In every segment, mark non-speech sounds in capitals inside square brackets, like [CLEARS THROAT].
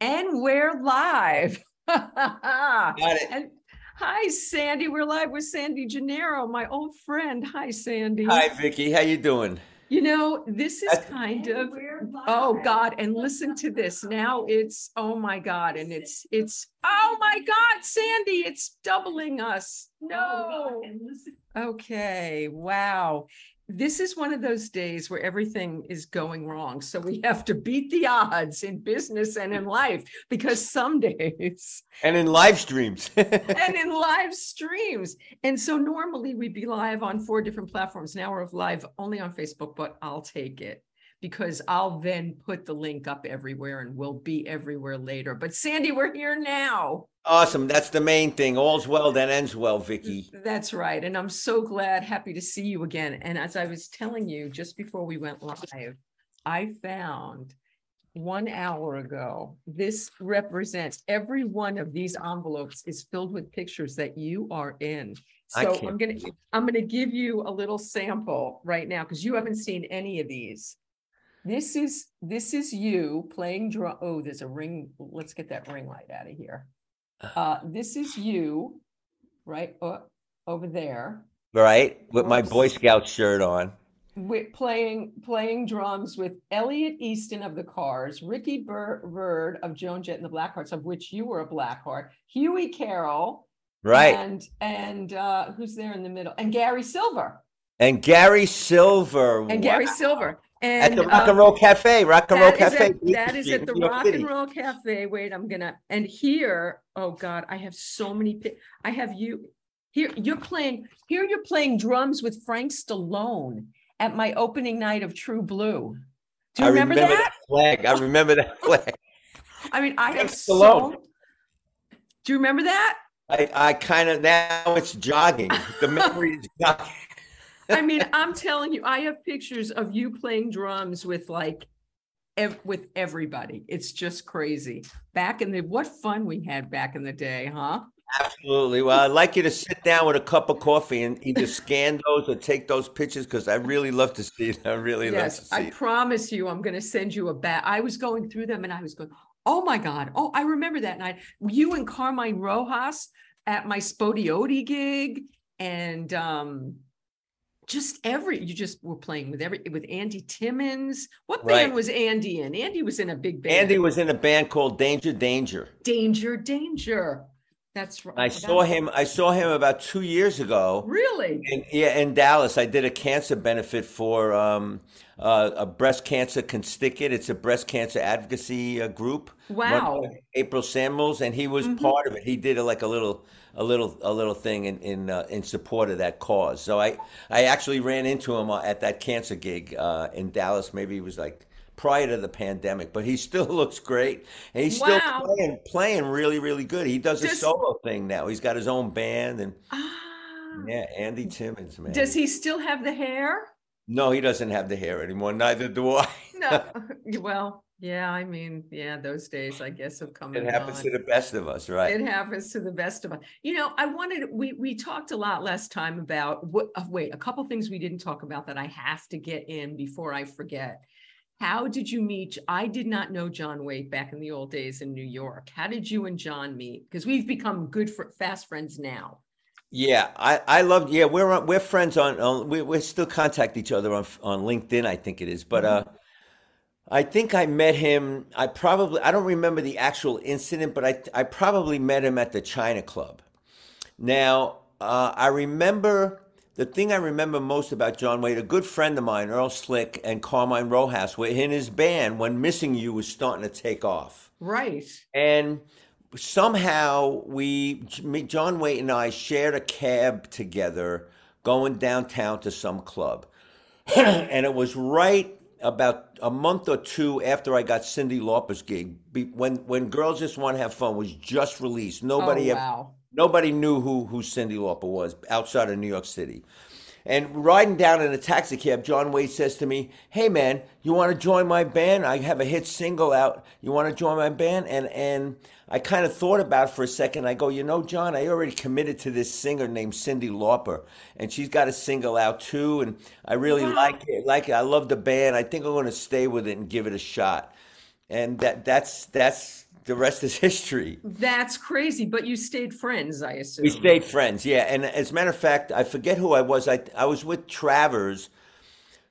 And we're live. [LAUGHS] Got it. And hi, Sandy. We're live with Sandy Gennaro, my old friend. Hi, Sandy. Hi, Vicky. How you doing? You know, this is That's- kind of oh God, and listen to this. Now it's oh my God, and it's it's oh my God, Sandy, it's doubling us. No. Okay, wow. This is one of those days where everything is going wrong. So we have to beat the odds in business and in life because some days And in live streams. [LAUGHS] and in live streams. And so normally we'd be live on four different platforms. Now we're live only on Facebook, but I'll take it because I'll then put the link up everywhere and we'll be everywhere later. But Sandy, we're here now. awesome. That's the main thing. All's well that ends well, Vicky. That's right. And I'm so glad, happy to see you again. And as I was telling you just before we went live, I found one hour ago, this represents every one of these envelopes is filled with pictures that you are in. So I'm gonna, I'm gonna give you a little sample right now because you haven't seen any of these. This is, this is you playing drum. Oh, there's a ring. Let's get that ring light out of here. Uh, this is you, right, uh, over there, Right? With my Boy Scout shirt on. with playing, playing drums with Elliot Easton of the Cars, Ricky Bur- Byrd of Joan Jett and the Blackhearts, of which you were a Blackheart, Huey Carroll. Right. And, and, uh, who's there in the middle? And Gary Silver, And Gary Silver. and Gary wow. Silver. At the Rock um, and Roll Cafe. Rock and Roll Cafe. at- that is at the Rock City. and Roll Cafe. Wait, I'm gonna, and here, oh God, I have so many, I have you, here, you're playing, here you're playing drums with Frank Stallone at my opening night of True Blue. Do you I remember that? flag. I remember that [LAUGHS] flag. I mean, I have Frank Stallone. so. Do you remember that? I, I kind of now it's jogging. The memory is jogging. [LAUGHS] I mean, I'm telling you, I have pictures of you playing drums with like, ev- with everybody. It's just crazy. Back in the, what fun we had back in the day, huh? Absolutely. Well, I'd like you to sit down with a cup of coffee and either scan those or take those pictures because I really love to see [LAUGHS] it. I really love to Yes, see I it. promise you, I'm gonna send you a bat. I was going through them and I was going, oh my God. Oh, I remember that night. You and Carmine Rojas at my Spodioti gig and um just every you just were playing with every with Andy Timmons. What band was Andy in? Andy was in a big band. Andy was in a band called Danger Danger. Danger, Danger. That's right. I saw him. I saw him about two years ago. Really? In, yeah, in Dallas, I did a cancer benefit for um, uh, a breast cancer consticket. It's a breast cancer advocacy uh, group. Wow. April Samuels, and he was Mhm. part of it. He did a, like a little, a little, a little thing in in uh, in support of that cause. So I I actually ran into him uh, at that cancer gig uh, in Dallas. Maybe it was like prior to the pandemic, but he still [LAUGHS] looks great, and he's still playing playing really really good. He does a solo thing now. He's got his own band, and Ah. yeah, Andy Timmons, man. Does he still have the hair? No, he doesn't have the hair anymore. Neither do I. No, [LAUGHS] [LAUGHS] well, yeah, I mean, yeah, those days, I guess, have come It happens to the best of us, right? It happens to the best of us. You know, I wanted, we, we talked a lot last time about what, uh, wait, a couple things we didn't talk about that I have to get in before I forget. How did you meet? I did not know John Waite back in the old days in New York. How did you and John meet? Because we've become good for fast friends now. Yeah, I I love. Yeah, we're we're friends on. on we we still contact each other on on LinkedIn, I think it is. But uh, I think I met him. I probably I don't remember the actual incident, but I I probably met him at the China Club. Now uh, I remember the thing I remember most about John Waite, A good friend of mine, Earl Slick, and Carmine Rojas were in his band when "Missing You" was starting to take off. Right. And somehow we, John Waite and I shared a cab together going downtown to some club. [CLEARS THROAT] and it was right about a month or two after I got Cyndi Lauper's gig, when when Girls Just Want to Have Fun was just released. Nobody oh, wow. Nobody knew who, who Cyndi Lauper was outside of New York City. And riding down in a taxi cab, John Waite says to me, Hey man, you want to join my band? I have a hit single out. You want to join my band? And and I kind of thought about it for a second. I go, you know, John, I already committed to this singer named Cyndi Lauper, and she's got a single out too, and I really Wow. like it. Like it. I love the band. I think I'm going to stay with it and give it a shot. and that that's that's the rest is history. That's crazy, but you stayed friends, I assume. We stayed friends, yeah. And as a matter of fact, I forget who I was. I I was with Travers.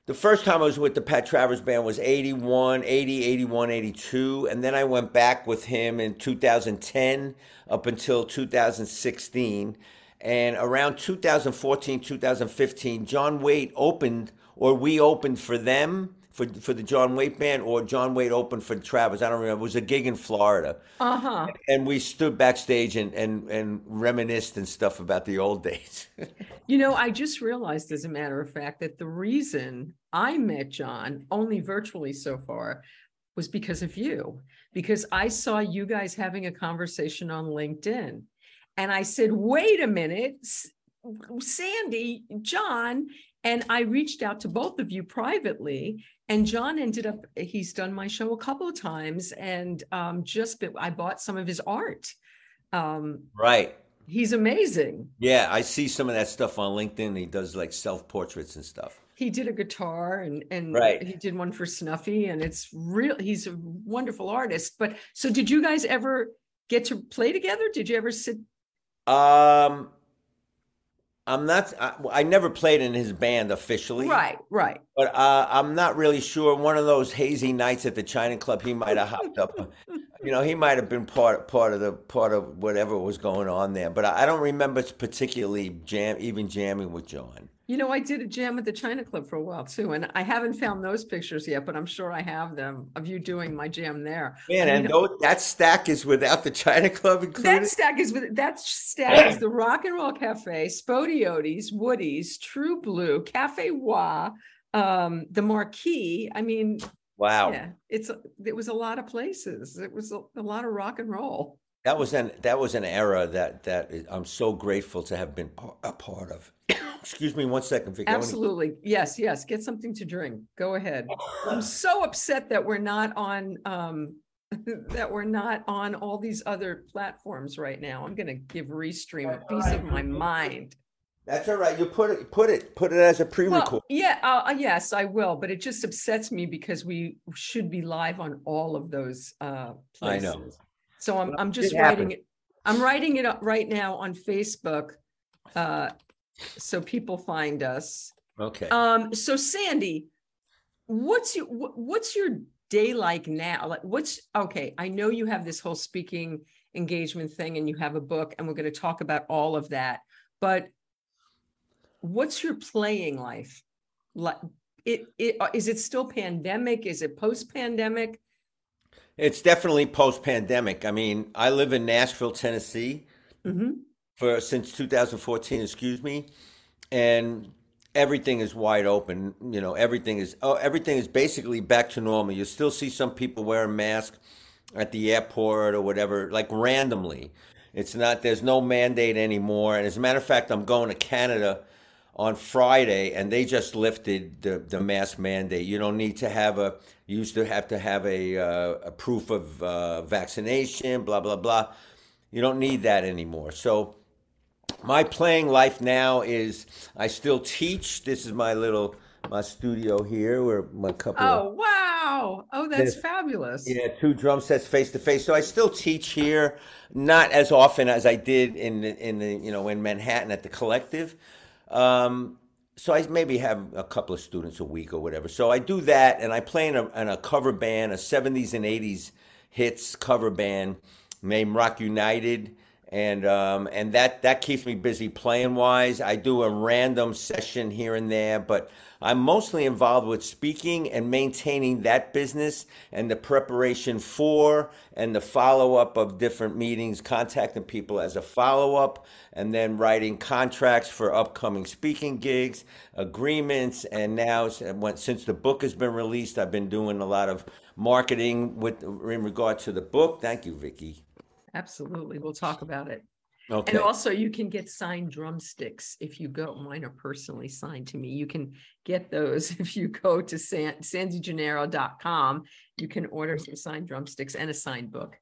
The first time I was with the Pat Travers band was 81, 80, 81, 82. And then I went back with him in 2010 up until 2016. And around 2014, 2015, John Waite opened, or we opened for them for for the John Waite band, or John Waite opened for Travers. I don't remember. It was a gig in Florida, Uh-huh. and we stood backstage and and and reminisced and stuff about the old days. [LAUGHS] You know, I just realized, as a matter of fact, that the reason I met John only virtually so far was because of you, because I saw you guys having a conversation on LinkedIn. And I said, wait a minute, Sandy, John. And I reached out to both of you privately. And John ended up, he's done my show a couple of times and um, just, bit- I bought some of his art. Um, right. he's amazing. Yeah, I see some of that stuff on LinkedIn. He does like self portraits and stuff. he did a guitar and and Right. he did one for Snuffy and it's real he's a wonderful artist but so did you guys ever get to play together did you ever sit Um, I'm not. I, I never played in his band officially, right right But uh, I'm not really sure. One of those hazy nights at the China Club, he might have hopped up. [LAUGHS] You know, he might have been part part of the part of whatever was going on there. But I I don't remember particularly jam even jamming with John. You know I did a jam at the China Club for a while too and I haven't found those pictures yet but I'm sure I have them of you doing my jam there Man, I and mean, those, that stack is without the China Club included. that stack is with that stack is the Rock and Roll Cafe, Spodiotes, Woody's, True Blue, Cafe Wa, um, the Marquee. I mean, wow, Yeah, it's, a- it was a lot of places. It was a, a lot of rock and roll. that was an that was an era that that I'm so grateful to have been a part of. Excuse me, one second, Vicky. I wanna- Absolutely. Yes, yes. Get something to drink. Go ahead. I'm so upset that we're not on, um, [LAUGHS] that we're not on all these other platforms right now. I'm gonna give Restream a piece of my mind. That's all right. You put it put it put it as a pre-record. Well, yeah, uh, uh, yes, I will, but it just upsets me because we should be live on all of those, uh, I know. places. So I'm, Well, I'm it just happens. writing it, I'm writing it up right now on Facebook. Uh, so people find us. okay. Um, so Sandy, what's your, what's your day like now? Like, what's, okay, I know you have this whole speaking engagement thing and you have a book and we're going to talk about all of that, but what's your playing life? Like, it, it, uh, is it still pandemic? Is it post-pandemic? It's definitely post-pandemic. I mean, I live in Nashville, Tennessee hmm for since 2014, excuse me, and everything is wide open. You know, everything is oh, everything is basically back to normal. You still see some people wearing masks at the airport or whatever, like randomly. It's not there's no mandate anymore. And as a matter of fact, I'm going to Canada on Friday, and they just lifted the, the mask mandate. You don't need to have a you used to have to have a uh, a proof of uh, vaccination, blah blah blah. You don't need that anymore. So my playing life now is I still teach. This is my little my studio here, where my couple of Oh, wow. Oh, that's fabulous. yeah, two drum sets face to face. So I still teach here, not as often as I did in the, in the you know in Manhattan at the collective. Um, so I maybe have a couple of students a week or whatever. So I do that, and I play in a, in a cover band, a '70s and '80s hits cover band named Rock United, and um, and that that keeps me busy playing wise. I do a random session here and there, but I'm mostly involved with speaking and maintaining that business and the preparation for and the follow up of different meetings, contacting people as a follow up, and then writing contracts for upcoming speaking gigs, agreements, and now since the book has been released, I've been doing a lot of marketing with in regard to the book. Thank you, Vicky. Absolutely. We'll talk about it. Okay. And also you can get signed drumsticks if you go, mine are personally signed to me. You can get those [LAUGHS] if you go to san, sandygennaro.com. You can order some signed drumsticks and a signed book.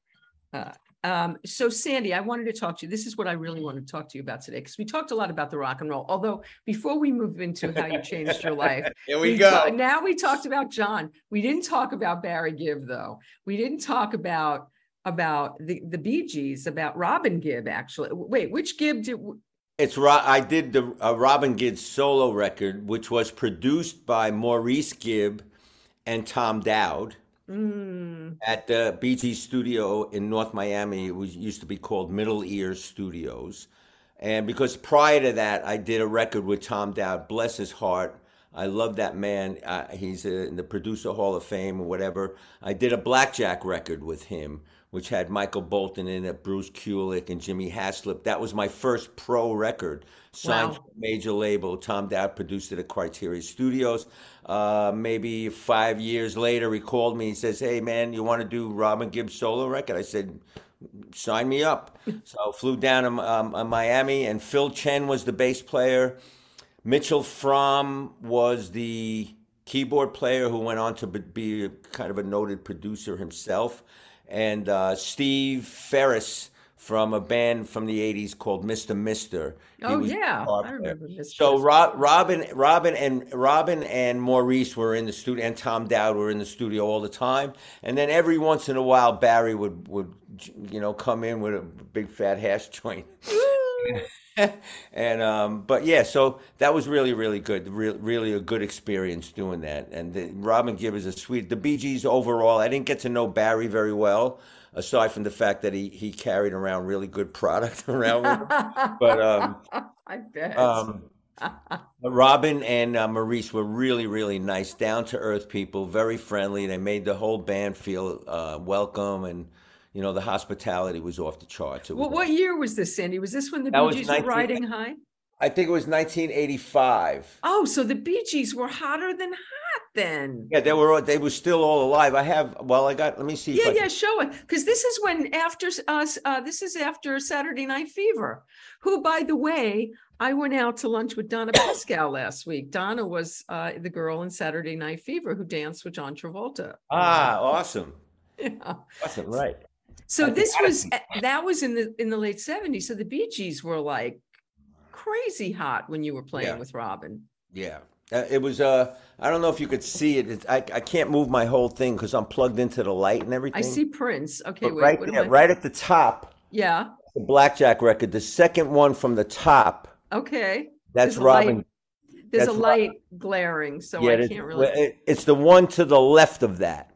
Uh, Um, so Sandy, I wanted to talk to you. This is what I really wanted to talk to you about today, because we talked a lot about the rock and roll. Although before we move into how you changed your life, [LAUGHS] Here we ta- go. now we talked about John. We didn't talk about Barry Gibb though. We didn't talk about about the the Bee Gees, about Robin Gibb actually. Wait, which Gibb did? It's I did the uh, Robin Gibb solo record, which was produced by Maurice Gibb and Tom Dowd Mm, at the BG studio in North Miami. It was used to be called Middle Ear Studios, and because prior to that, I did a record with Tom Dowd. Bless his heart. I love that man. Uh, he's uh in the producer Hall of Fame or whatever. I did a blackjack record with him, which had Michael Bolton in it, Bruce Kulick, and Jimmy Haslip. That was my first pro record, signed Wow. to a major label. Tom Dowd produced it at Criteria Studios. Uh, maybe five years later, he called me. He says, "Hey, man, you want to do Robin Gibb solo record?" I said, sign me up. [LAUGHS] So I flew down to um, uh, Miami, and Phil Chen was the bass player. Mitchell Froom was the keyboard player who went on to be kind of a noted producer himself. And uh, Steve Farris from a band from the 80s called Mr. Mister. Oh yeah, I remember this. So. Rob, Robin, Robin, and Robin and Maurice were in the studio, and Tom Dowd were in the studio all the time. And then every once in a while, Barry would would you know come in with a big fat hash joint. [LAUGHS] and um, but yeah, so that was really really good. Re- really a good experience doing that. And the, Robin Gibb is a sweet. The Bee Gees overall, I didn't get to know Barry very well, aside from the fact that he he carried around really good product [LAUGHS] around with him. But um, [LAUGHS] I bet. um, Robin and uh, Maurice were really, really nice, down to earth people, very friendly. They made the whole band feel uh, welcome, and you know the hospitality was off the charts. Well, what year was this, Sandy? Was this when the That Bee Gees were riding high? I think it was 1985. Oh, so the Bee Gees were hotter than hot then. Yeah, they were. They were still all alive. I have. Well, I got. Let me see. Yeah, yeah, show it. Because this is when after us, uh, this is after Saturday Night Fever, who, by the way, I went out to lunch with Donna Pescow last week. Donna was uh, the girl in Saturday Night Fever who danced with John Travolta. Ah, awesome, [LAUGHS] Yeah. awesome. Right. So I this was that was in the in the late 70s. So the Bee Gees were like crazy hot when you were playing Yeah. with Robin. Yeah. Uh, it was. Uh, I don't know if you could see it. It's, I I can't move my whole thing because I'm plugged into the light and everything. I see Prince. Okay, But wait, right there, I- right at the top. Yeah. the blackjack record the second one from the top Okay. that's There's light robin There's That's a Robin. light glaring, so yeah I can't really. it's the one to the left of that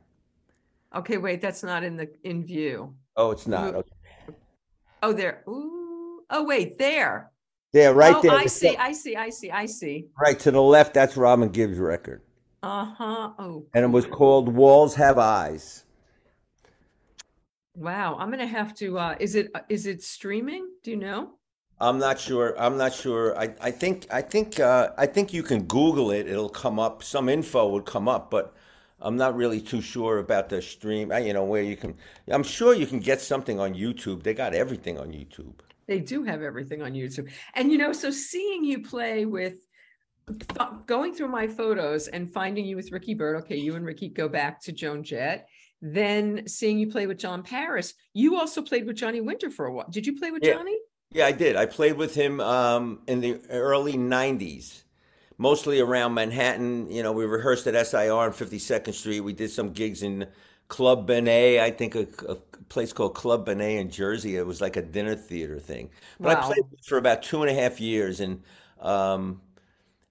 Okay, wait, that's not in the in view. oh it's not okay. Oh, there. Ooh. Oh, wait, there. yeah right oh, there I the see. I see. I see. I see. right to the left that's robin gibbs record Uh huh. Oh, and it was called walls have eyes Wow. I'm gonna have to. uh Is it is it streaming? Do you know? i'm not sure i'm not sure i, I think i think uh, i think you can google it it'll come up some info would come up but i'm not really too sure about the stream I, you know where you can i'm sure you can get something on youtube they got everything on youtube They do have everything on YouTube. And you know, so seeing you play with going through my photos and finding you with Ricky Byrd, okay, you and Ricky go back to Joan Jett. Then seeing you play with Jon Paris, you also played with Johnny Winter for a while. Did you play with Yeah. Johnny? Yeah, I did. I played with him um, in the early 90s, mostly around Manhattan. You know, we rehearsed at SIR on 52nd Street. We did some gigs in Club Bene, I think a, a place called Club Bene in Jersey. It was like a dinner theater thing. But I played for about two and a half years. And um,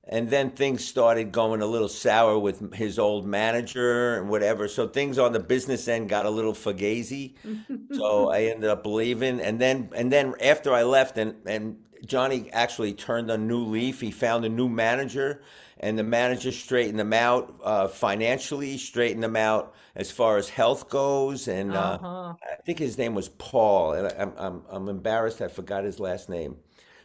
and then things started going a little sour with his old manager and whatever. So things on the business end got a little fugazi. [LAUGHS] so I ended up leaving, and then and then after I left, and and Johnny actually turned a new leaf. He found a new manager, and the manager straightened him out uh, financially, straightened him out as far as health goes, and uh, Uh-huh. I think his name was Paul, and I, I'm I'm I'm embarrassed I forgot his last name.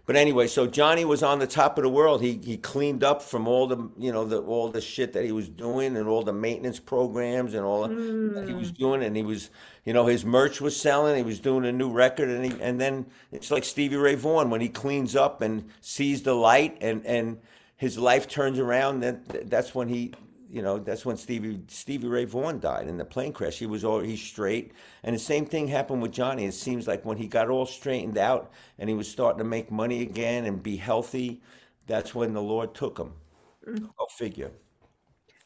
But anyway, so Johnny was on the top of the world. He he cleaned up from all the you know the all the shit that he was doing and all the maintenance programs and all that he was hmm. doing. And he was you know his merch was selling. He was doing a new record, and he and then it's like Stevie Ray Vaughan when he cleans up and sees the light and and his life turns around. That that's when he you know, that's when Stevie Stevie Ray Vaughan died in the plane crash. He was all he's straight, and the same thing happened with Johnny. It seems like when he got all straightened out and he was starting to make money again and be healthy, that's when the Lord took him. Mm. Go figure.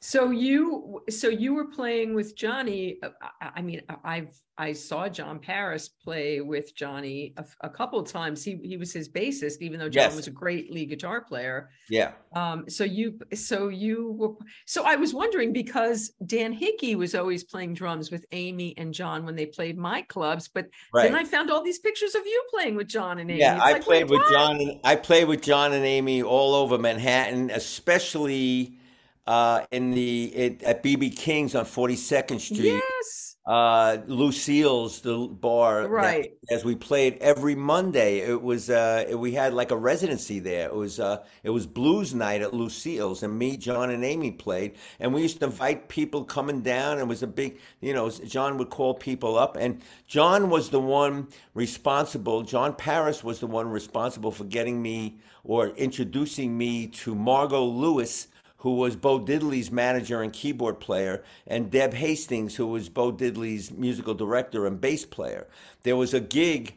So you, so you were playing with Johnny. uh, I, I mean, I- I've, I saw Jon Paris play with Johnny a, a couple of times. He, he was his bassist, even though John Yes. was a great lead guitar player. Yeah. Um, so you, so you were, so I was wondering because Dan Hickey was always playing drums with Amy and John when they played my clubs, but then I found all these pictures of you playing with John and Amy. Yeah, It's I like, played with? John and I played with John and Amy all over Manhattan, especially uh, in the it, at BB King's on 42nd Street. Yes, uh Lucille's the bar that- Right. as we played every Monday. It was uh we had like a residency there. It was uh it was blues night at Lucille's and me John and Amy played. And we used to invite people coming down. And it was a big you know John would call people up. And John was the one responsible Jon Paris was the one responsible for getting me or introducing me to Margo Lewis who was Bo Diddley's manager and keyboard player, and Deb Hastings, who was Bo Diddley's musical director and bass player. There was a gig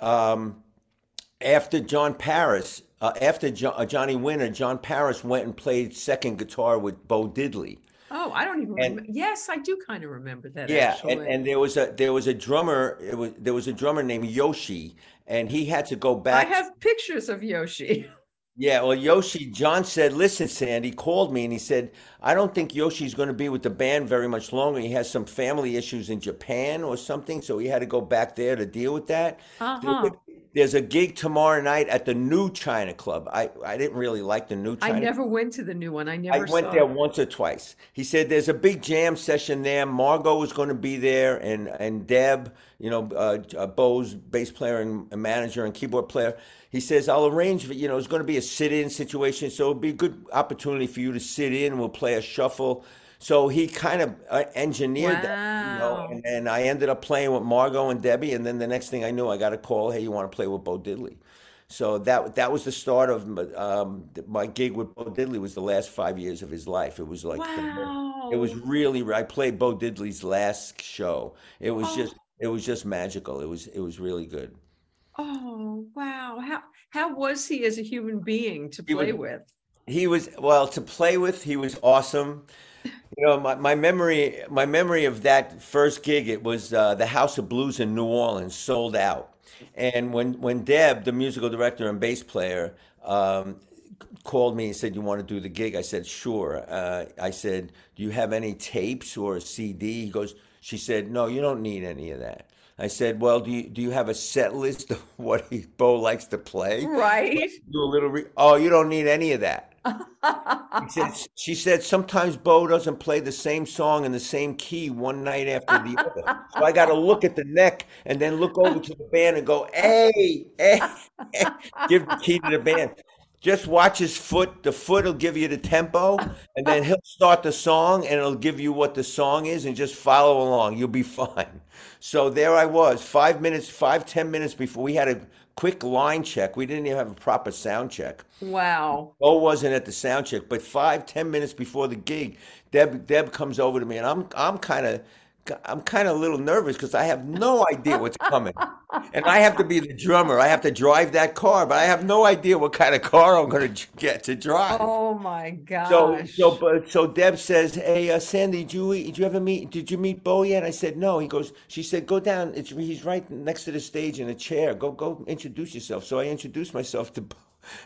um, after Jon Paris, uh, after jo- uh, Johnny Winter, Jon Paris went and played second guitar with Bo Diddley. Oh, I don't even And- remember. Yes, I do kind of remember that. Yeah, actually. and, and there was a there was a drummer. It was there was a drummer named Yoshi, and he had to go back. I have pictures of Yoshi. [LAUGHS] Yeah, well, Yoshi, John said, listen, Sandy called me and he said, I don't think Yoshi's going to be with the band very much longer. He has some family issues in Japan or something, so he had to go back there to deal with that. Uh-huh. There's a gig tomorrow night at the new China Club. I, I didn't really like the new China I never went to the new one. I never I went there it. once or twice. He said there's a big jam session there. Margo was going to be there, and and Deb, you know, uh, uh, Bo's bass player and, manager and keyboard player. He says I'll arrange. for- You know, it's going to be a sit-in situation, so it'll be a good opportunity for you to sit in. We'll play a shuffle. So he kind of uh, engineered that, you know, and, and I ended up playing with Margo and Debbie, and then the next thing I knew, I got a call. Hey, you want to play with Bo Diddley? So that that was the start of my- um, my gig with Bo Diddley. Was the last five years of his life. It was like the it was really. I played Bo Diddley's last show. It was Oh. just it was just magical. It was it was really good. Oh, wow. How how was he as a human being to He play was- with? He was well to play with. He was awesome. You know, my, my memory my memory of that first gig. It was uh, the House of Blues in New Orleans, sold out. And when when Deb, the musical director and bass player, um, called me and said, "You want to do the gig?" I said, "Sure." Uh, I said, "Do you have any tapes or a CD?" He goes, "She said, no, you don't need any of that." I said, "Well, do you do you have a set list of [LAUGHS] what he, Bo likes to play?" Right. Do a little. Re- oh, you don't need any of that. [LAUGHS] Said, she said sometimes Bo doesn't play the same song in the same key one night after the other. So I got to look at the neck and then look over to the band and go, hey, hey, hey," give the key to the band. Just watch his foot. The foot will give you the tempo, and then he'll start the song, and it'll give you what the song is, and just follow along. You'll be [LAUGHS] fine. So there I was, five minutes, five ten minutes before we had a quick line check. We didn't even have a proper sound check. Wow. Bo wasn't at the sound check, but five ten minutes before the gig, Deb Deb comes over to me, and I'm I'm kind of I'm kind of a little nervous because I have no idea what's [LAUGHS] coming, and I have to be the drummer. I have to drive that car, but I have no idea what kind of car I'm going to get to drive. Oh my So, gosh. so, but, so Deb says, "Hey, uh, Sandy, did you did you ever meet? Did you meet Bo yet?" I said, "No." He goes, "She said, go down. It's he's right next to the stage in a chair. Go, go, introduce yourself." So I introduced myself to Bo.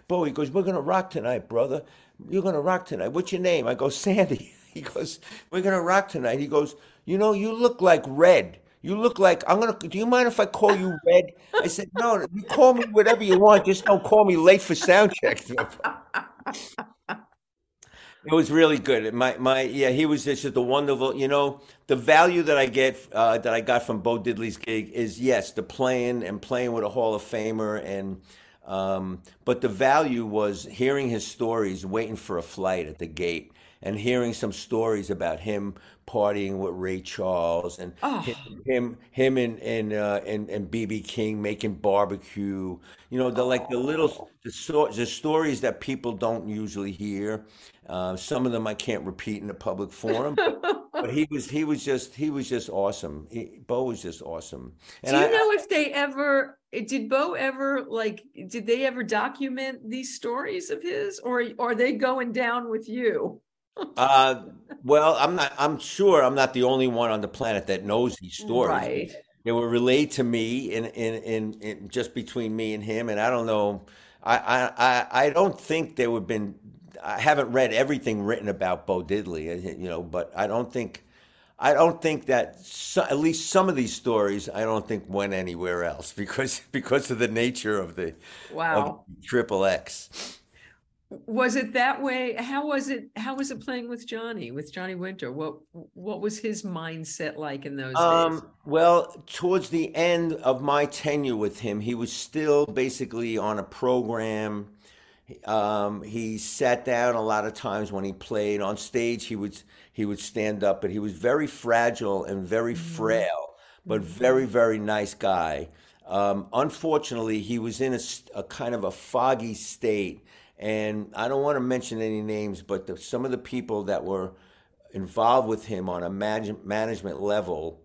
Bo. He goes, "We're gonna rock tonight, brother. You're gonna rock tonight. What's your name?" I go, "Sandy." [LAUGHS] He goes, "We're gonna rock tonight." He goes, "You know, you look like Red." You look like I'm gonna. Do you mind if I call you Red? I said, no. You call me whatever you want. Just don't call me late for sound check. [LAUGHS] It was really good. My my yeah, he was just a wonderful. You know, the value that I get uh, that I got from Bo Diddley's gig is yes, the playing and playing with a Hall of Famer, and um, but the value was hearing his stories, waiting for a flight at the gate, and hearing some stories about him partying with Ray Charles and Oh, him him, him and and uh, and and BB King making barbecue. You know, the like the little the, so, the stories that people don't usually hear. Uh, some of them I can't repeat in a public forum, but he was he was just he was just awesome. He, Bo was just awesome, do and you I, know if they ever, did Bo ever, like, did they ever document these stories of his or are they going down with you? Uh, well, I'm not. I'm sure I'm not the only one on the planet that knows these stories. Right. They were relayed to me in in in, in just between me and him, and I don't know. I I I don't think there would been. I haven't read everything written about Bo Diddley, uh, you know, but I don't think. I don't think that so, at least some of these stories I don't think went anywhere else [LAUGHS] because because of the nature of the Wow. Triple X. Was it that way? How was it, how was it playing with Johnny, with Johnny Winter? What, what was his mindset like in those days? Um, well, towards the end of my tenure with him, he was still basically on a program. Um, he sat down a lot of times when he played on stage. He would he would stand up, but he was very fragile and very frail, but very very nice guy. Um, unfortunately, he was in a kind of a foggy state, and I don't want to mention any names, but the, some of the people that were involved with him on a manage- management level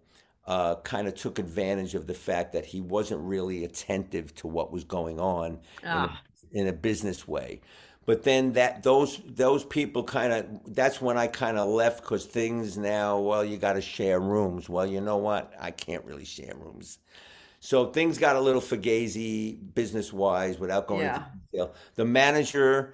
uh, kind of took advantage of the fact that he wasn't really attentive to what was going on in a, Ah. in a business way. But then that those those people kind of that's when I kind of left because things now well you got to share rooms. Well, you know what? I can't really share rooms. So things got a little fugazi business wise without going Yeah. into detail. The manager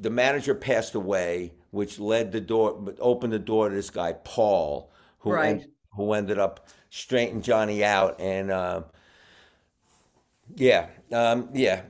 the manager passed away, which led the door, opened the door to this guy Paul, who Right. en- who ended up straightening Johnny out, and uh, yeah, um, yeah,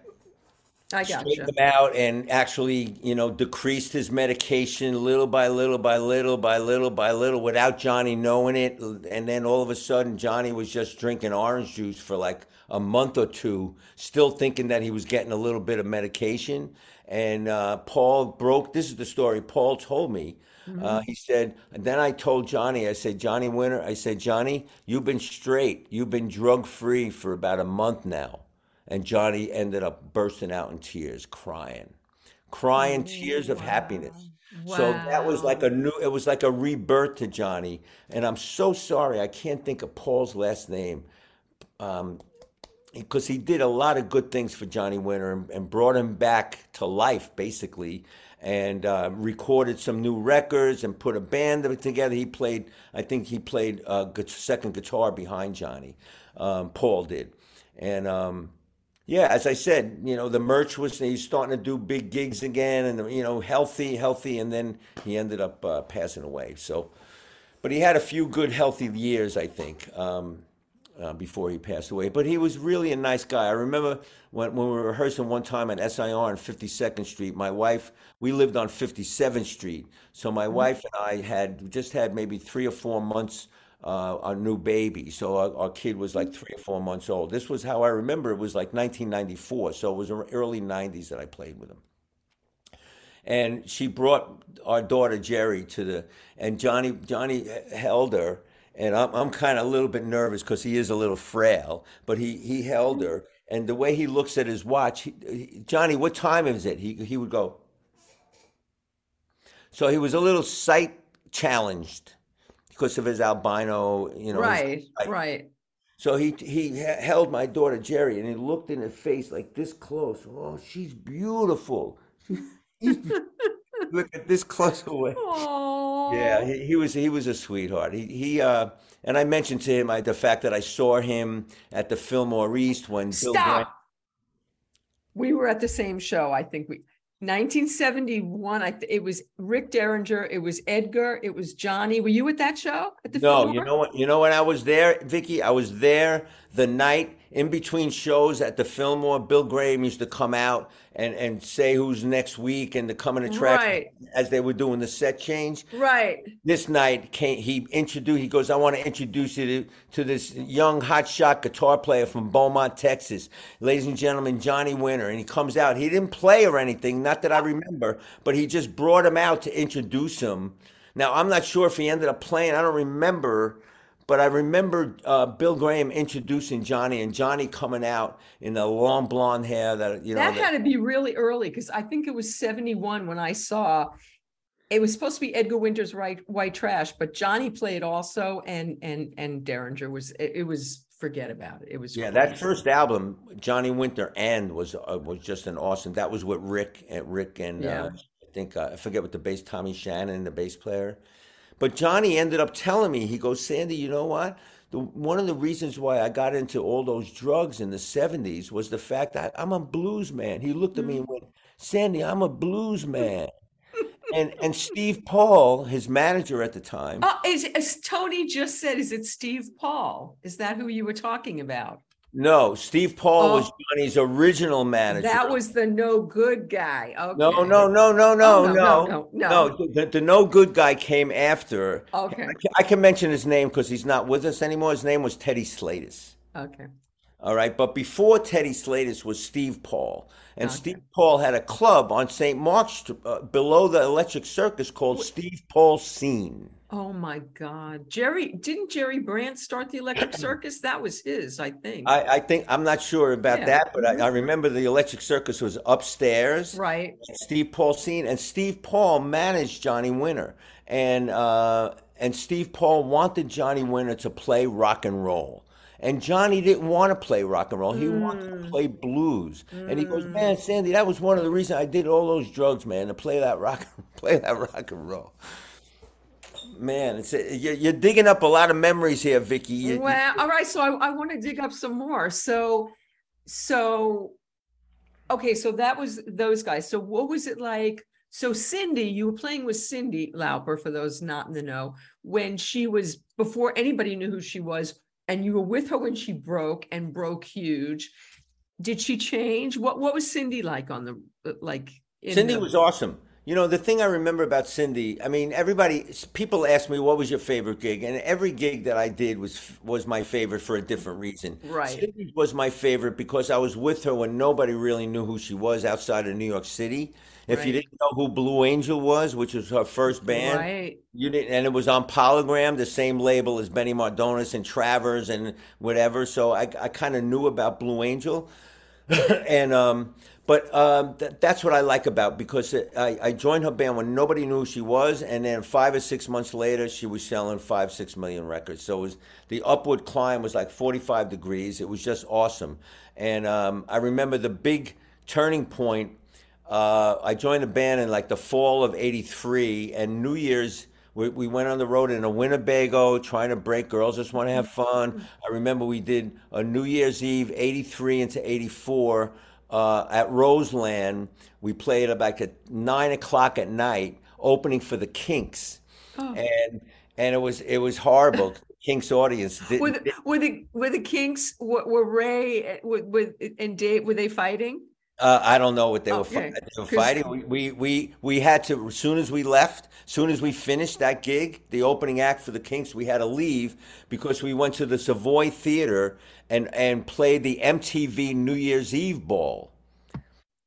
I straightened him out, and actually, you know, decreased his medication little by little by little by little by little without Johnny knowing it, and then all of a sudden, Johnny was just drinking orange juice for like a month or two, still thinking that he was getting a little bit of medication. And uh, Paul broke. This is the story Paul told me. Uh, he said, and then I told Johnny, I said, Johnny Winter, I said, Johnny, you've been straight. You've been drug free for about a month now. And Johnny ended up bursting out in tears, crying, crying tears of happiness. So that was like a new, it was like a rebirth to Johnny. And I'm so sorry, I can't think of Paul's last name because he did a lot of good things for Johnny Winter and, and brought him back to life, basically, and uh, recorded some new records and put a band together. He played, I think he played uh, second guitar behind Johnny. Um, Paul did, and um, yeah, as I said, you know, the merch was he's starting to do big gigs again, and you know, healthy, healthy, and then he ended up uh, passing away. So, but he had a few good, healthy years, I think. Um, uh, before he passed away. But he was really a nice guy. I remember when, when we were rehearsing one time at SIR on 52nd Street, my wife, we lived on 57th Street. So my wife and I had just had maybe three or four months, uh, our new baby. So our, our kid was like three or four months old. This was how I remember it was like 1994. So it was early 90s that I played with him and she brought our daughter Jerry to the and Johnny Johnny held her and I'm I'm kind of a little bit nervous because he is a little frail but he he held her and the way he looks at his watch he, he- Johnny what time is it he he would go so he was a little sight challenged because of his albino you know Right, right. So he he he held my daughter Jerry and he looked in her face like this close. Oh, she's beautiful. [LAUGHS] Look at this close away. Yeah, Oh, he, he was he was a sweetheart. He he uh and I mentioned to him I, the fact that I saw him at the Fillmore East when Bill Graham. stop. We were at the same show. I think we, 1971. I, th- it was Rick Derringer. It was Edgar. It was Johnny. Were you at that show at the No, you know what? You know when I was there, Vicky. I was there the night in between shows at the Fillmore, Bill Graham used to come out and, and say who's next week and the coming in attraction Right. as they were doing the set change. Right. This night came he introduced he goes, I want to introduce you to, to this young hotshot guitar player from Beaumont, Texas. Ladies and gentlemen, Johnny Winter. And he comes out. He didn't play or anything, not that I remember, but he just brought him out to introduce him. Now I'm not sure if he ended up playing. I don't remember, but I remember uh, Bill Graham introducing Johnny and Johnny coming out in the long blonde hair that you know. That that- had to be really early because I think it was 71 when I saw it was supposed to be Edgar Winter's right white trash, but Johnny played also and and and Derringer was it, it was forget about it. It was Yeah, that first album, Johnny Winter and was uh, was just an awesome. That was with Rick and Rick and Yeah. uh, I think uh, I forget what the bass Tommy Shannon, the bass player. But Johnny ended up telling me, he goes, Sandy, you know what? The, one of the reasons why I got into all those drugs in the 70s was the fact that I'm a blues man. He looked at me and went, Sandy, I'm a blues man. and and Steve Paul, his manager at the time, Oh, is as Tony just said, is it Steve Paul? Is that who you were talking about? No, Steve Paul was Oh. Johnny's original manager. That was the no good guy. Okay. No, no, no, no, no, Oh, no, no, no, no, no. The, the no good guy came after. Okay. I can, I can mention his name because he's not with us anymore. His name was Teddy Slatus. Okay. All right, but before Teddy Slatus was Steve Paul, and Okay. Steve Paul had a club on St. Mark's uh, below the Electric Circus called Steve Paul Scene. Oh my God. Jerry, didn't Jerry Brandt start the Electric [CLEARS THROAT] Circus? That was his, I think. I, I think I'm not sure about Yeah. that, but I, I mm-hmm. remember the Electric Circus was upstairs. right. Steve Paul scene, and Steve Paul managed Johnny Winter, and uh, and Steve Paul wanted Johnny Winter to play rock and roll, and Johnny didn't want to play rock and roll. He wanted to mm. play blues, and he goes, "Man, mm. Sandy, that was one of the reasons I did all those drugs, man, to play that rock, [LAUGHS] play that rock and roll." Man, it's you're, you're digging up a lot of memories here, Vicky. You- Well, all right. So I, I want to dig up some more. So, so, okay. So that was those guys. So what was it like? So Cyndi, you were playing with Cyndi Lauper, for those not in the know, when she was before anybody knew who she was, and you were with her when she broke and broke huge. Did she change? What What was Cyndi like on the like? in Cyndi the- was awesome. You know, the thing I remember about Cyndi, I mean, everybody, people ask me what was your favorite gig, and every gig that I did was was my favorite for a different reason. Right. Cyndi was my favorite because I was with her when nobody really knew who she was outside of New York City. If you didn't know who Blue Angel was, which was her first band, right. you didn't, and it was on Polygram, the same label as Benny Mardones and Travers and whatever. So I, I kind of knew about Blue Angel, [LAUGHS] and um, but um, th- that's what I like about because I, I joined her band when nobody knew who she was, and then five or six months later, she was selling five six million records. So it was the upward climb was like forty five degrees. It was just awesome, and um, I remember the big turning point. Uh, I joined the band in like the fall of '83, and New Year's we, we went on the road in a Winnebago trying to break. Girls just want to have fun. I remember we did a New Year's Eve '83 into '84 uh, at Roseland. We played about at nine o'clock at night, opening for the Kinks, Oh. and and it was it was horrible. [LAUGHS] Kinks audience didn't, Were the, were the were the Kinks were, were Ray with with and Dave were they fighting? Uh, I don't know what they were, they were fighting. We, we we we had to as soon as we left, as soon as we finished that gig, the opening act for the Kinks, we had to leave because we went to the Savoy Theater and and played the MTV New Year's Eve ball.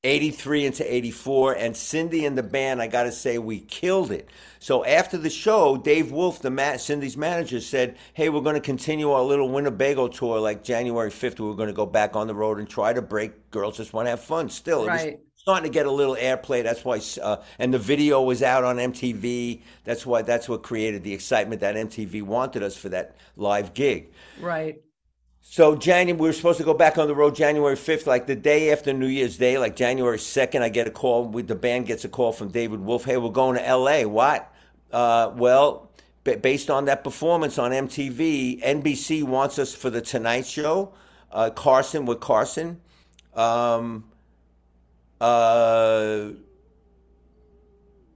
83 into 84 and Cyndi and the band I got to say we killed it. So after the show Dave Wolff the ma- Cyndi's manager said, "Hey, we're going to continue our little Winnebago tour like January 5th we're going to go back on the road and try to break girls just want to have fun still." It was Right. starting to get a little airplay. That's why uh, and the video was out on MTV. That's why that's what created the excitement that MTV wanted us for that live gig. Right. So January, we were supposed to go back on the road January fifth, like the day after New Year's Day, like January second. I get a call. With the band gets a call from David Wolff. Hey, we're going to L.A. What? Uh, well, ba- based on that performance on MTV, NBC wants us for the Tonight Show. Uh, Carson with Carson. Um, uh,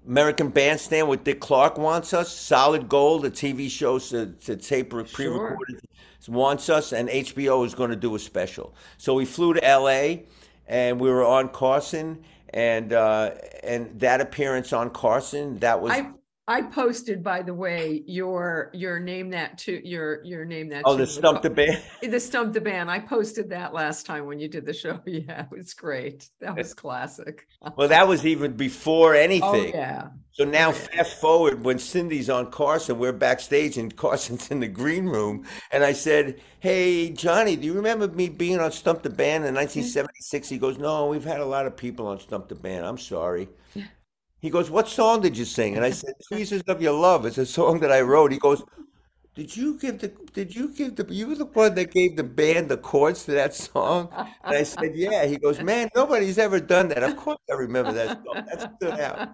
American Bandstand with Dick Clark wants us. Solid Gold, the TV show, to, to tape pre-recorded wants us, and HBO is going to do a special. So we flew to LA, and we were on Carson, and uh, and that appearance on Carson that was. I I posted, by the way, your your name that to your your name that. Oh, the stump the band. [LAUGHS] The stump the band. I posted that last time when you did the show. [LAUGHS] Yeah, it was great. That was classic. [LAUGHS] Well, that was even before anything. Oh yeah. So now, yeah. fast forward when Cyndi's on Carson, we're backstage and Carson's in the green room. And I said, Hey, Johnny, do you remember me being on Stump the Band in mm-hmm. 1976? He goes, No, we've had a lot of people on Stump the Band. I'm sorry. He goes, What song did you sing? And I said, [LAUGHS] Jesus of Your Love. It's a song that I wrote. He goes, did you give the did you give the you were the one that gave the band the chords to that song? And I said, [LAUGHS] Yeah. He goes, Man, nobody's ever done that. Of course I remember that song. That stood out.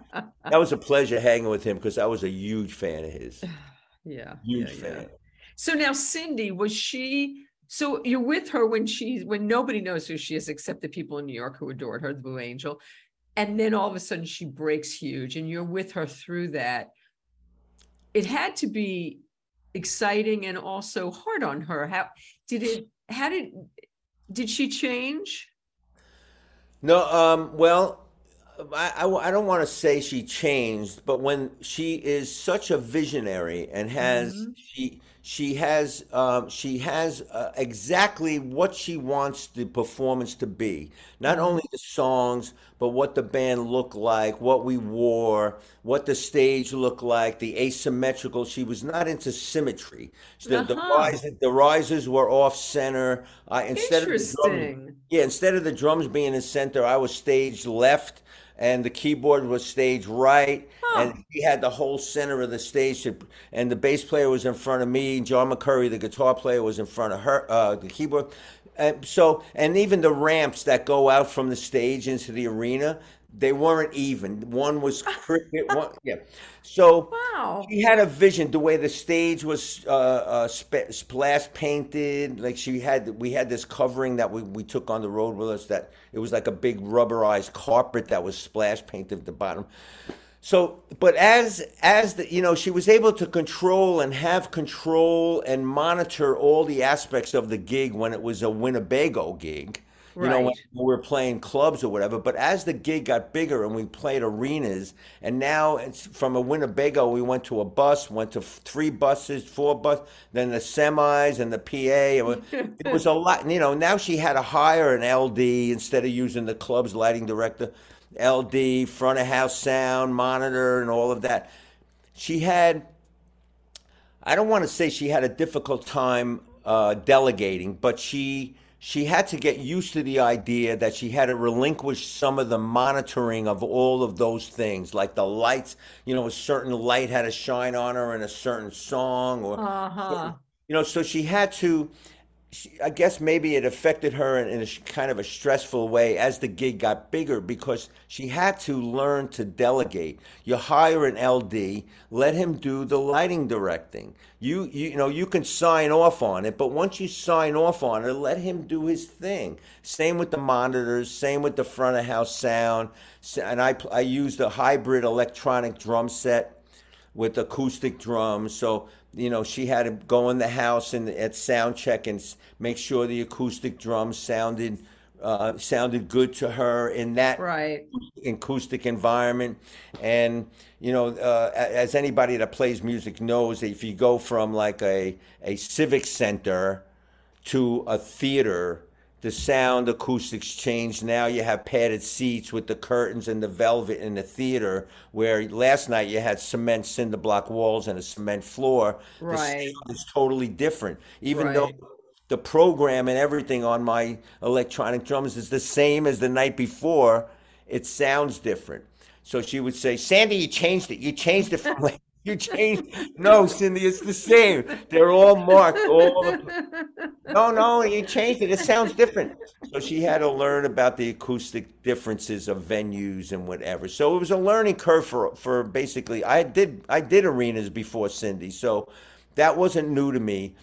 That was a pleasure hanging with him because I was a huge fan of his. [SIGHS] Yeah. Huge yeah, yeah. fan. So now Cyndi, was she so you're with her when she's when nobody knows who she is except the people in New York who adored her, the Blue Angel. And then all of a sudden she breaks huge and you're with her through that. It had to be exciting and also hard on her. How did it how did did she change? No, um, well, I, I, I don't want to say she changed, but when she is such a visionary and has Mhm. she she has um, she has uh, exactly what she wants the performance to be. Not only the songs, but what the band looked like, what we wore, what the stage looked like, the asymmetrical. She was not into symmetry. The, the, Uh-huh. risers, the risers were off center. Uh, instead of the drum, Interesting. yeah, instead of the drums being in center, I was staged left, and the keyboard was staged right, Huh. and he had the whole center of the stage. And the bass player was in front of me. John McCurry, the guitar player, was in front of her. Uh, the keyboard. And so, and even the ramps that go out from the stage into the arena, they weren't even. One was cricket. [LAUGHS] one, yeah. So. Wow. She had a vision. The way the stage was uh, uh, sp- splash painted, like she had, we had this covering that we, we took on the road with us. That it was like a big rubberized carpet that was splash painted at the bottom. So, but as as the you know, she was able to control and have control and monitor all the aspects of the gig when it was a Winnebago gig. You know, when we were playing clubs or whatever. But as the gig got bigger and we played arenas, and now it's from a Winnebago, we went to a bus, went to three buses, four bus, then the semis and the PA. It was, it was a lot. You know, now she had to hire an LD instead of using the club's lighting director. LD, front of house sound, monitor, and all of that. She had I don't want to say she had a difficult time uh, delegating, but she she had to get used to the idea that she had to relinquish some of the monitoring of all of those things, like the lights. You know, a certain light had to shine on her in a certain song, or Uh-huh. you know, so she had to. She, I guess maybe it affected her in, in a kind of a stressful way as the gig got bigger because she had to learn to delegate. You hire an LD, let him do the lighting directing. You, you you know you can sign off on it, but once you sign off on it, let him do his thing. Same with the monitors, same with the front of house sound. And I I used a hybrid electronic drum set with acoustic drums. So you know she had to go in the house and at sound check and make sure the acoustic drums sounded uh, sounded good to her in that Right. acoustic environment. And you know, uh, as anybody that plays music knows, if you go from like a a civic center to a theater, the sound acoustics change. Now you have padded seats with the curtains and the velvet in the theater, where last night you had cement cinder block walls and a cement floor. Right. The sound is totally different, even Right. though the program and everything on my electronic drums is the same as the night before. It sounds different. So she would say, "Sandy, you changed it. You changed it from [LAUGHS] like you changed." No, Cyndi, it's the same. They're all marked. All the no, no, you changed it. It sounds different. So she had to learn about the acoustic differences of venues and whatever. So it was a learning curve for for basically. I did I did arenas before Cyndi, so that wasn't new to me.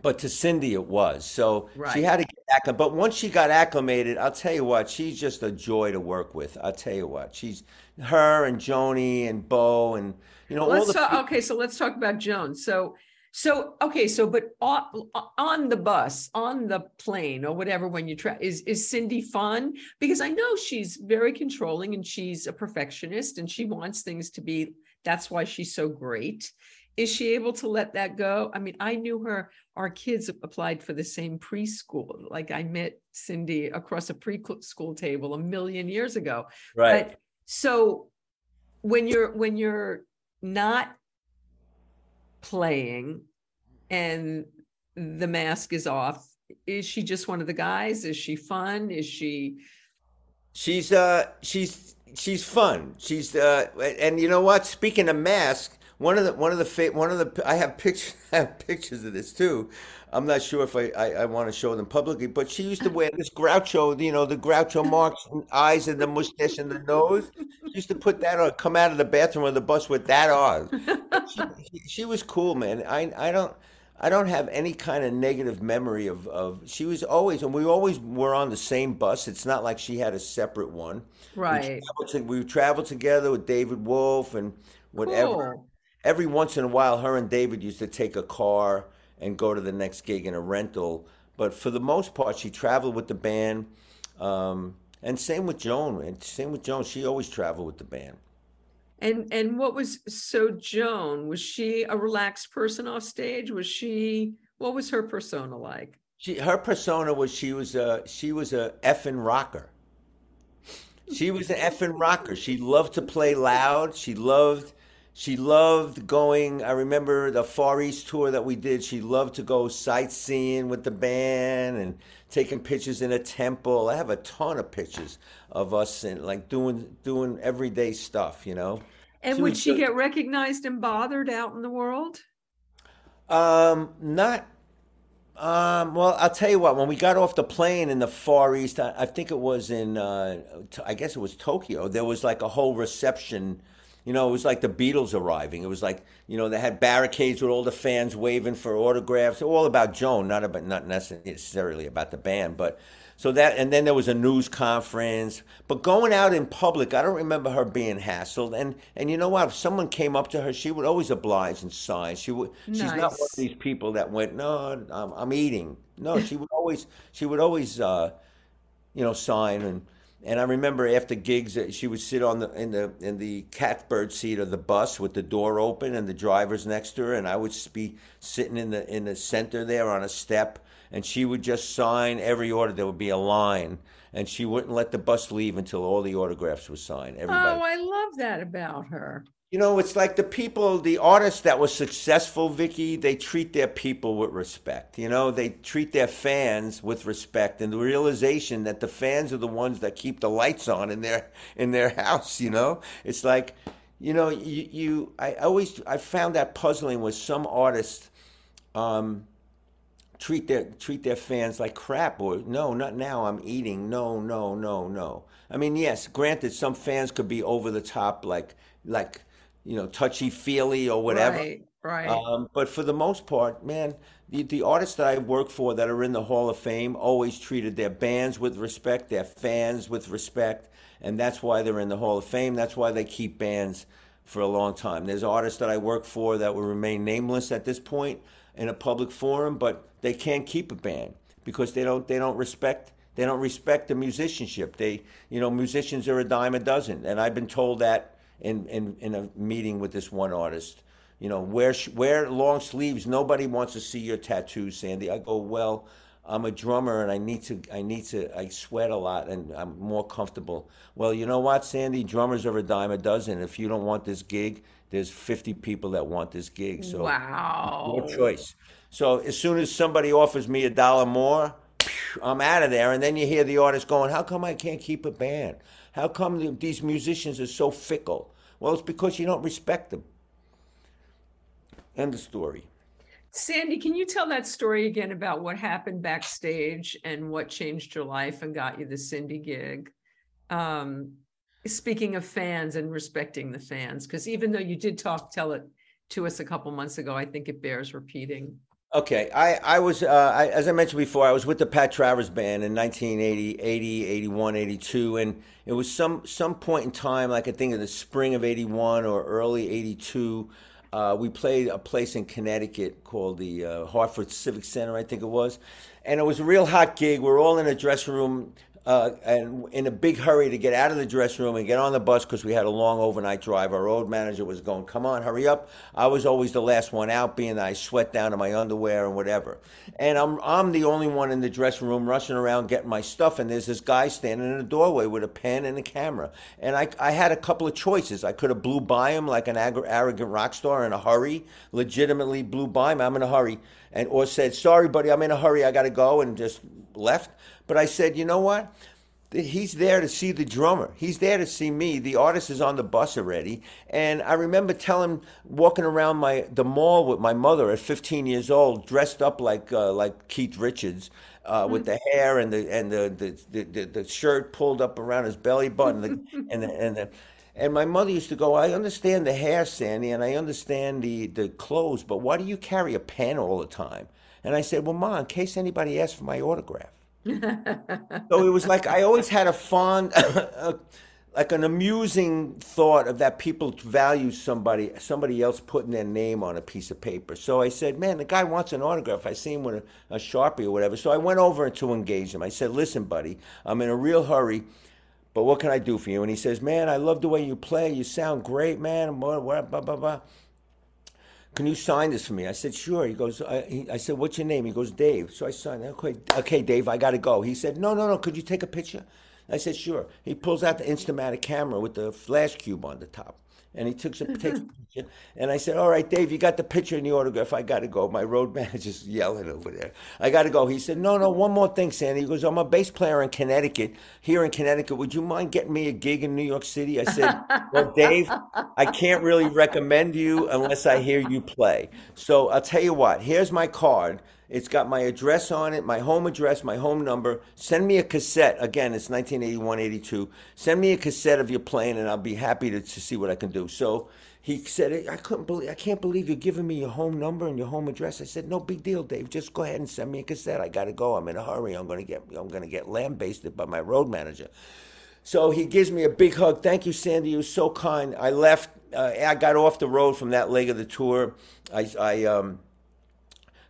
But to Cyndi, it was. So she had to get acclimated. But once she got acclimated, I'll tell you what, she's just a joy to work with. I'll tell you what, she's her and Joni and Bo and you know Let's the talk, people. okay, so let's talk about Joan. So So, okay, so but on, on the bus, on the plane or whatever, when you try, is, is Cyndi fun? Because I know she's very controlling and she's a perfectionist and she wants things to be, that's why she's so great. Is she able to let that go? I mean, I knew her, our kids applied for the same preschool. Like I met Cyndi across a preschool table a million years ago. Right. But so when you're, when you're not playing and the mask is off. Is she just one of the guys? Is she fun? Is she she's uh she's she's fun. She's uh and you know what? Speaking of mask one of the one of the fa- one of the I have pictures [LAUGHS] I have pictures of this too. I'm not sure if I, I, I want to show them publicly, but she used to wear this Groucho, you know, the Groucho [LAUGHS] Marx eyes and the mustache and the nose. Used to put that on, come out of the bathroom or the bus with that on. [LAUGHS] She, she was cool, man. I I don't I don't have any kind of negative memory of, of she was always and we always were on the same bus. It's not like she had a separate one. right We traveled, to, we traveled together with David Wolff and whatever Cool. every once in a while, her and David used to take a car and go to the next gig in a rental. But for the most part, she traveled with the band. Um, and same with Joan. And same with Joan. She always traveled with the band. and and what was so joan was she a relaxed person off stage was she what was her persona like She, her persona was she was a she was a effing rocker. She was an effing rocker. She loved to play loud. She loved she loved going. I remember the Far East tour that we did. She loved to go sightseeing with the band and taking pictures in a temple. I have a ton of pictures of us and like doing doing everyday stuff. You know. and She would she good. get recognized and bothered out in the world Um, not. Um, well, I'll tell you what. When we got off the plane in the Far East, I, I think it was in. Uh, I guess it was Tokyo. There was like a whole reception. You know, it was like the Beatles arriving. It was like you know they had barricades with all the fans waving for autographs. All about Joan, not about not necessarily about the band, but so that and then there was a news conference. But going out in public, I don't remember her being hassled. And and you know what? If someone came up to her, she would always oblige and sign. She would. Nice. She's not one of these people that went, no, I'm, I'm eating. No, she would always. She would always. Uh, you know, sign and and I remember after gigs uh, she would sit on the in the in the catbird seat of the bus with the door open and the driver's next to her, and I would be sitting in the in the center there on a step, and she would just sign every order. There would be a line, and she wouldn't let the bus leave until all the autographs were signed. Everybody. oh i love that about her You know, it's like the people, the artists that were successful, Vicky, they treat their people with respect. You know, they treat their fans with respect and the realization that the fans are the ones that keep the lights on in their in their house, you know? It's like, you know, you, you I always I found that puzzling with some artists um treat their treat their fans like crap or no not now i'm eating no no no no i mean yes granted some fans could be over the top like like you know touchy feely or whatever. Right right. Um, but for the most part man the, the artists that i work for that are in the hall of fame always treated their bands with respect their fans with respect and that's why they're in the hall of fame. That's why they keep bands for a long time. There's artists that i work for that will remain nameless at this point in a public forum but they can't keep a band because they don't they don't respect they don't respect the musicianship. They you know musicians are a dime a dozen and i've been told that in in, in a meeting with this one artist. You know wear wear long sleeves. Nobody wants to see your tattoos sandy. I go well i'm a drummer and i need to i need to i sweat a lot and i'm more comfortable. Well you know what sandy? Drummers are a dime a dozen. If you don't want this gig there's 50 people that want this gig so wow. no choice. So as soon as somebody offers me a dollar more, I'm out of there. And then you hear the artist going, "How come I can't keep a band? How come these musicians are so fickle?" Well, it's because you don't respect them. End of story. Sandy, can you tell that story again about what happened backstage and what changed your life and got you the Cyndi gig? Um, speaking of fans and respecting the fans, because even though you did talk, tell it to us a couple months ago, I think it bears repeating. Okay, I, I was, uh, I, as I mentioned before, I was with the Pat Travers Band in 1980, 80, 81, 82, and it was some, some point in time, like I think in the spring of 81 or early 82, Uh, we played a place in Connecticut called the uh, Hartford Civic Center, I think it was, and it was a real hot gig. We're all in a dressing room uh, and in a big hurry to get out of the dressing room and get on the bus because we had a long overnight drive. Our road manager was going, "Come on, hurry up!" I was always the last one out, being that I sweat down to my underwear and whatever. And I'm I'm the only one in the dressing room rushing around getting my stuff. And there's this guy standing in the doorway with a pen and a camera. And I I had a couple of choices. I could have blew by him like an arrogant rock star in a hurry, legitimately blew by him. I'm in a hurry, and or said, "Sorry, buddy, I'm in a hurry. I got to go," and just left. But I said, you know what? He's there to see the drummer. He's there to see me. The artist is on the bus already. And I remember telling, walking around my the mall with my mother at 15 years old, dressed up like uh, like Keith Richards, uh, mm-hmm. with the hair and the and the the, the, the shirt pulled up around his belly button, the, and the, and the, and my mother used to go, I understand the hair, Sandy, and I understand the, the clothes, but why do you carry a pen all the time? And I said, Well, Ma, in case anybody asks for my autograph so it was like I always had a fond, [COUGHS] like an amusing thought of that people value somebody, somebody else putting their name on a piece of paper. So I said, man, the guy wants an autograph. I see him with a, a sharpie or whatever. So I went over to engage him. I said, listen, buddy, I'm in a real hurry. But what can I do for you? And he says, Man, I love the way you play. You sound great, man. Blah, blah, blah, blah can you sign this for me? I said, sure. He goes, I, he, I, said, what's your name? He goes, Dave. So I signed. Okay, okay, Dave, I got to go. He said, no, no, no. Could you take a picture? I said, sure. He pulls out the Instamatic camera with the flash cube on the top and he took some takes a picture. [LAUGHS] And I said, "All right, Dave, you got the picture and the autograph. I got to go." My road [LAUGHS] manager's yelling over there. I got to go. He said, "No, no, one more thing, Sandy." He goes, "I'm a bass player in Connecticut. Here in Connecticut, would you mind getting me a gig in New York City?" I said, "Well, [LAUGHS] Dave, I can't really recommend you unless I hear you play. So I'll tell you what. Here's my card." It's got my address on it, my home address, my home number. Send me a cassette. Again, it's 1981, 82. Send me a cassette of your playing, and I'll be happy to, to see what I can do. So he said, I couldn't believe, I can't believe you're giving me your home number and your home address. I said, no big deal, Dave. Just go ahead and send me a cassette. I got to go. I'm in a hurry. I'm going to get, I'm going to get lambasted by my road manager. So he gives me a big hug. Thank you, Sandy. You were so kind. I left. Uh, I got off the road from that leg of the tour. I, I um,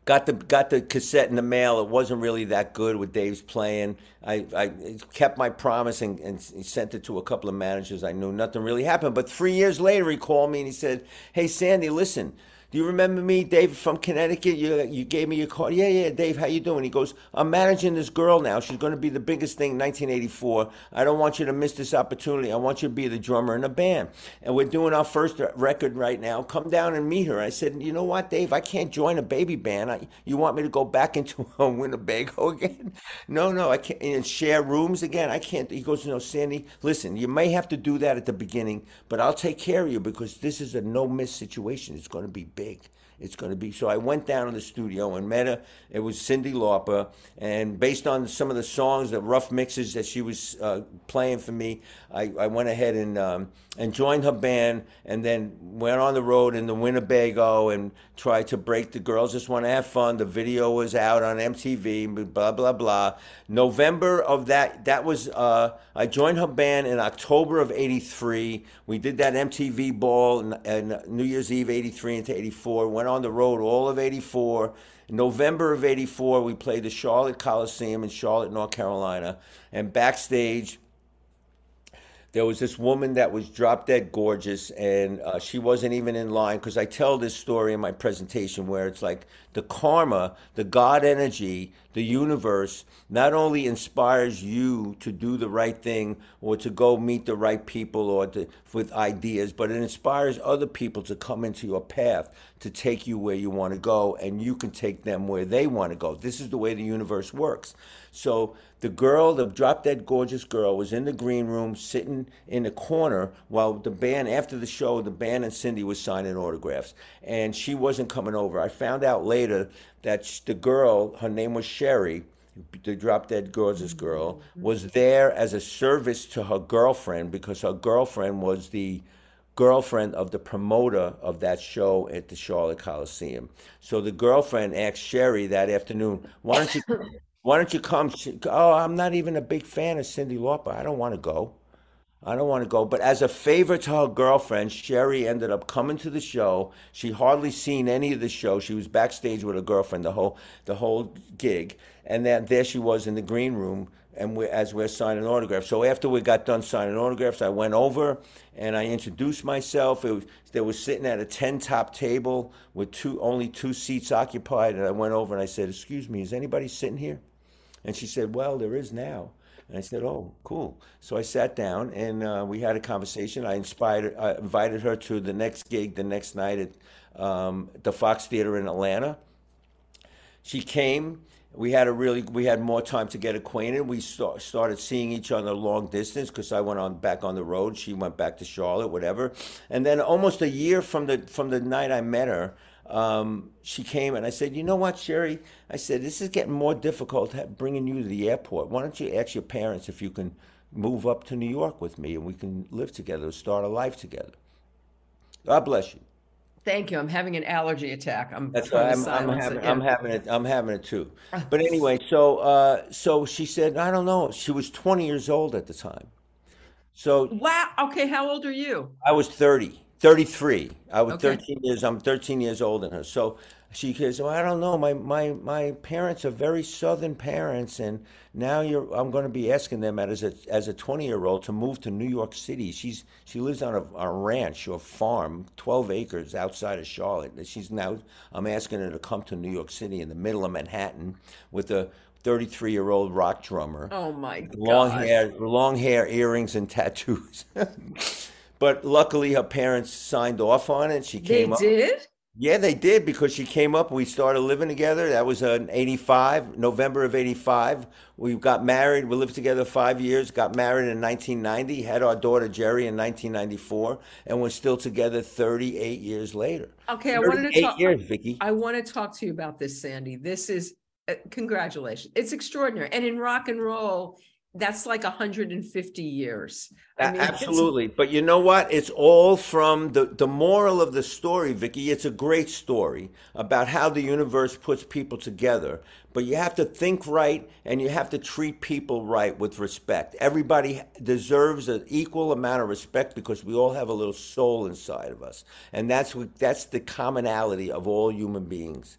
got the got the cassette in the mail. It wasn't really that good with Dave's playing. I, I kept my promise and, and sent it to a couple of managers. I knew nothing really happened. But three years later, he called me and he said, "Hey, Sandy, listen." Do you remember me, Dave, from Connecticut? You, you gave me your card. Yeah, yeah, Dave, how you doing? He goes, I'm managing this girl now. She's going to be the biggest thing in 1984. I don't want you to miss this opportunity. I want you to be the drummer in a band. And we're doing our first record right now. Come down and meet her. I said, you know what, Dave? I can't join a baby band. I, you want me to go back into [LAUGHS] a Winnebago again? [LAUGHS] no, no, I can't. And share rooms again? I can't. He goes, no, Sandy, listen, you may have to do that at the beginning, but I'll take care of you because this is a no miss situation. It's going to be big. It's going to be. So I went down to the studio and met her. It was Cyndi Lauper. And based on some of the songs, the rough mixes that she was uh, playing for me, I, I went ahead and, um, and joined her band and then went on the road in the Winnebago and tried to break the girls just want to have fun. The video was out on MTV, blah, blah, blah. November of that, that was, uh, I joined her band in October of 83. We did that MTV ball and New Year's Eve 83 into 84. Went on the road all of 84. November of 84, we played the Charlotte Coliseum in Charlotte, North Carolina. And backstage, there was this woman that was drop dead gorgeous and uh, she wasn't even in line because i tell this story in my presentation where it's like the karma the god energy the universe not only inspires you to do the right thing or to go meet the right people or to, with ideas but it inspires other people to come into your path to take you where you want to go and you can take them where they want to go. This is the way the universe works so the girl, the drop dead gorgeous girl, was in the green room sitting in a corner while the band, after the show, the band and Cyndi was signing autographs. And she wasn't coming over. I found out later that the girl, her name was Sherry, the drop dead gorgeous girl, was there as a service to her girlfriend because her girlfriend was the girlfriend of the promoter of that show at the Charlotte Coliseum. So the girlfriend asked Sherry that afternoon, "Why don't you why don't you come? oh, I'm not even a big fan of Cyndi Lauper. I don't want to go. I don't want to go. But as a favor to her girlfriend, Sherry ended up coming to the show. She hardly seen any of the show. She was backstage with her girlfriend the whole the whole gig, and then there she was in the green room, and we as we're signing autographs. So after we got done signing autographs, I went over and I introduced myself. It was, they were sitting at a ten top table with two only two seats occupied, and I went over and I said, "Excuse me, is anybody sitting here?" And she said, "Well, there is now." And I said, "Oh, cool." So I sat down and uh, we had a conversation. I inspired, I invited her to the next gig the next night at um, the Fox Theater in Atlanta. She came. We had a really, we had more time to get acquainted. We start, started seeing each other long distance because I went on back on the road. She went back to Charlotte, whatever. And then almost a year from the from the night I met her, um, she came and I said, "You know what, Sherry?" I said, "This is getting more difficult bringing you to the airport. Why don't you ask your parents if you can move up to New York with me and we can live together, start a life together?" God bless you. Thank you. I'm having an allergy attack. I'm That's to I'm, I'm having it, I'm having it I'm having it too. But anyway, so uh, so she said, "I don't know." She was 20 years old at the time. So Wow. Okay. How old are you? I was 30, 33. I was Okay. 13 years, I'm 13 years older than her. So she says, well, I don't know. My, my, my parents are very Southern parents. And now you're, I'm going to be asking them as a, as a 20 year old to move to New York City. She's, she lives on a, a ranch or farm, 12 acres outside of Charlotte. And She's now, I'm asking her to come to New York City in the middle of Manhattan with a 33 year old rock drummer Oh my long God. hair, long hair, earrings, and tattoos. [LAUGHS] but luckily, her parents signed off on it. She They came up. did? Yeah, they did because she came up. We started living together. That was in '85, November of '85. We got married. We lived together five years. Got married in 1990. Had our daughter Jerry in 1994, and we're still together 38 years later. Okay. I wanted to talk. years, Vicky. I want to talk to you about this, Sandy. This is uh, congratulations. It's extraordinary. And in rock and roll, that's like 150 years. I mean, Absolutely. But you know what? It's all from the, the moral of the story, Vicky. It's a great story about how the universe puts people together. But you have to think right and you have to treat people right with respect. Everybody deserves an equal amount of respect because we all have a little soul inside of us. And that's what, that's the commonality of all human beings.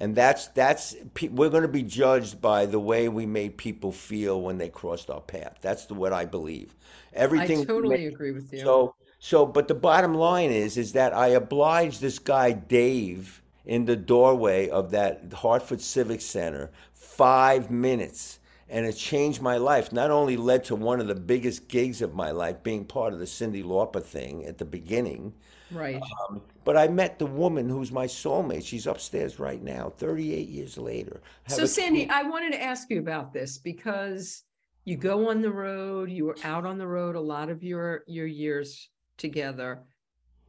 And that's that's we're going to be judged by the way we made people feel when they crossed our path. That's the, what I believe. Everything we totally make- agree with you. so so but the bottom line is is that I obliged this guy Dave in the doorway of that Hartford Civic Center 5 minutes and it changed my life. Not only led to one of the biggest gigs of my life being part of the Cyndi Lauper thing at the beginning, right. um, but I met the woman who's my soulmate. She's upstairs right now, 38 years later. So Sandy, I wanted to ask you about this because you go on the road, you were out on the road a lot of your your years together.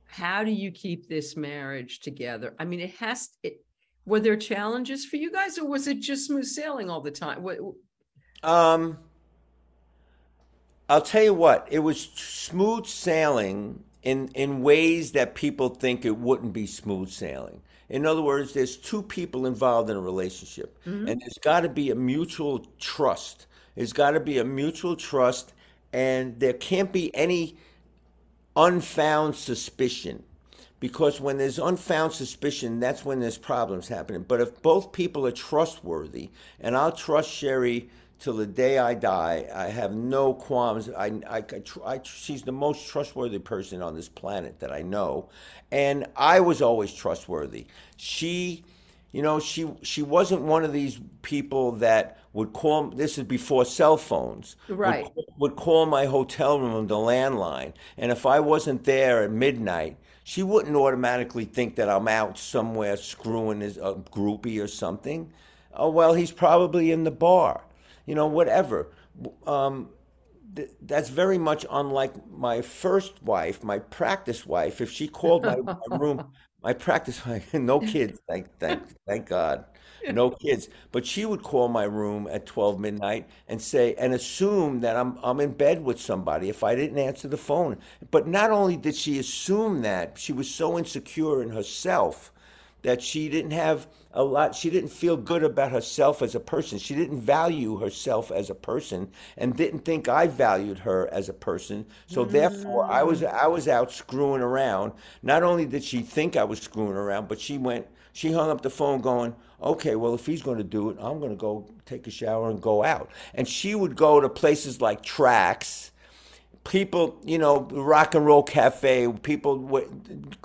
How do you keep this marriage together? I mean, it has it were there challenges for you guys or was it just smooth sailing all the time? What Um, I'll tell you what, it was smooth sailing in, in ways that people think it wouldn't be smooth sailing. In other words, there's two people involved in a relationship, mm-hmm. and there's got to be a mutual trust. There's got to be a mutual trust, and there can't be any unfound suspicion because when there's unfound suspicion that's when there's problems happening but if both people are trustworthy and i'll trust sherry till the day i die i have no qualms i, I, I, tr- I she's the most trustworthy person on this planet that i know and i was always trustworthy she you know, she she wasn't one of these people that would call. This is before cell phones. would Right. ca- Would, call my hotel room the landline, and if I wasn't there at midnight, she wouldn't automatically think that I'm out somewhere screwing his a groupie or something. Oh well, he's probably in the bar. You know, whatever. Um, th- that's very much unlike my first wife, my practice wife. If she called my, my [LAUGHS] room, my practice wife, [LAUGHS] no kids, thank thank thank God, no kids. But she would call my room at twelve midnight and say and assume that I'm I'm in bed with somebody if I didn't answer the phone. But not only did she assume that, she was so insecure in herself that she didn't have a lot she didn't feel good about herself as a person. She didn't value herself as a person and didn't think i valued her as a person. So mm. therefore i was i was out screwing around. Not only did she think i was screwing around but she went she hung up the phone going okay well if he's going to do it i'm going to go take a shower and go out. And she would go to places like tracks people, you know, rock and roll cafe, people,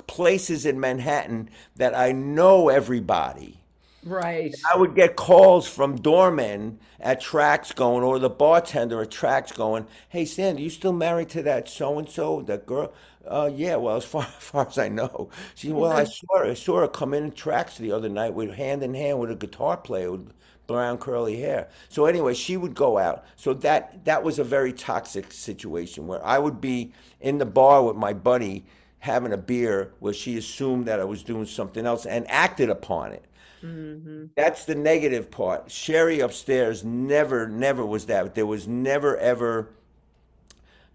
places in Manhattan that I know everybody. Right. I would get calls from doormen at tracks going, or the bartender at tracks going, "Hey, Sandy, you still married to that so and so, that girl?" Uh, yeah. Well, as [LAUGHS] far, as far as I know, she. Well, I [LAUGHS] saw her. I saw her come in tracks the other night with hand in hand with a guitar player with brown curly hair. So anyway, she would go out. So that that was a very toxic situation where I would be in the bar with my buddy having a beer where she assumed that I was doing something else and acted upon it. Mm-hmm. That's the negative part. Sherry upstairs never, never was that. There was never, ever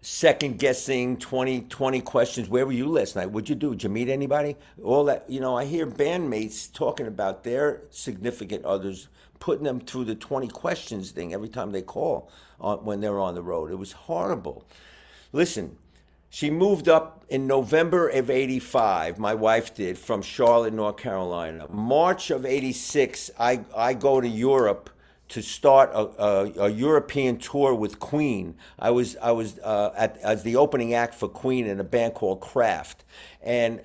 second guessing 20, 20 questions. Where were you last night? What'd you do? Did you meet anybody? All that, you know, I hear bandmates talking about their significant others putting them through the 20 questions thing every time they call on, when they're on the road. It was horrible. Listen, she moved up in November of 85, my wife did, from Charlotte, North Carolina. March of 86, I, I go to Europe to start a, a, a European tour with Queen. I was, I was uh, at, as the opening act for Queen in a band called Craft. And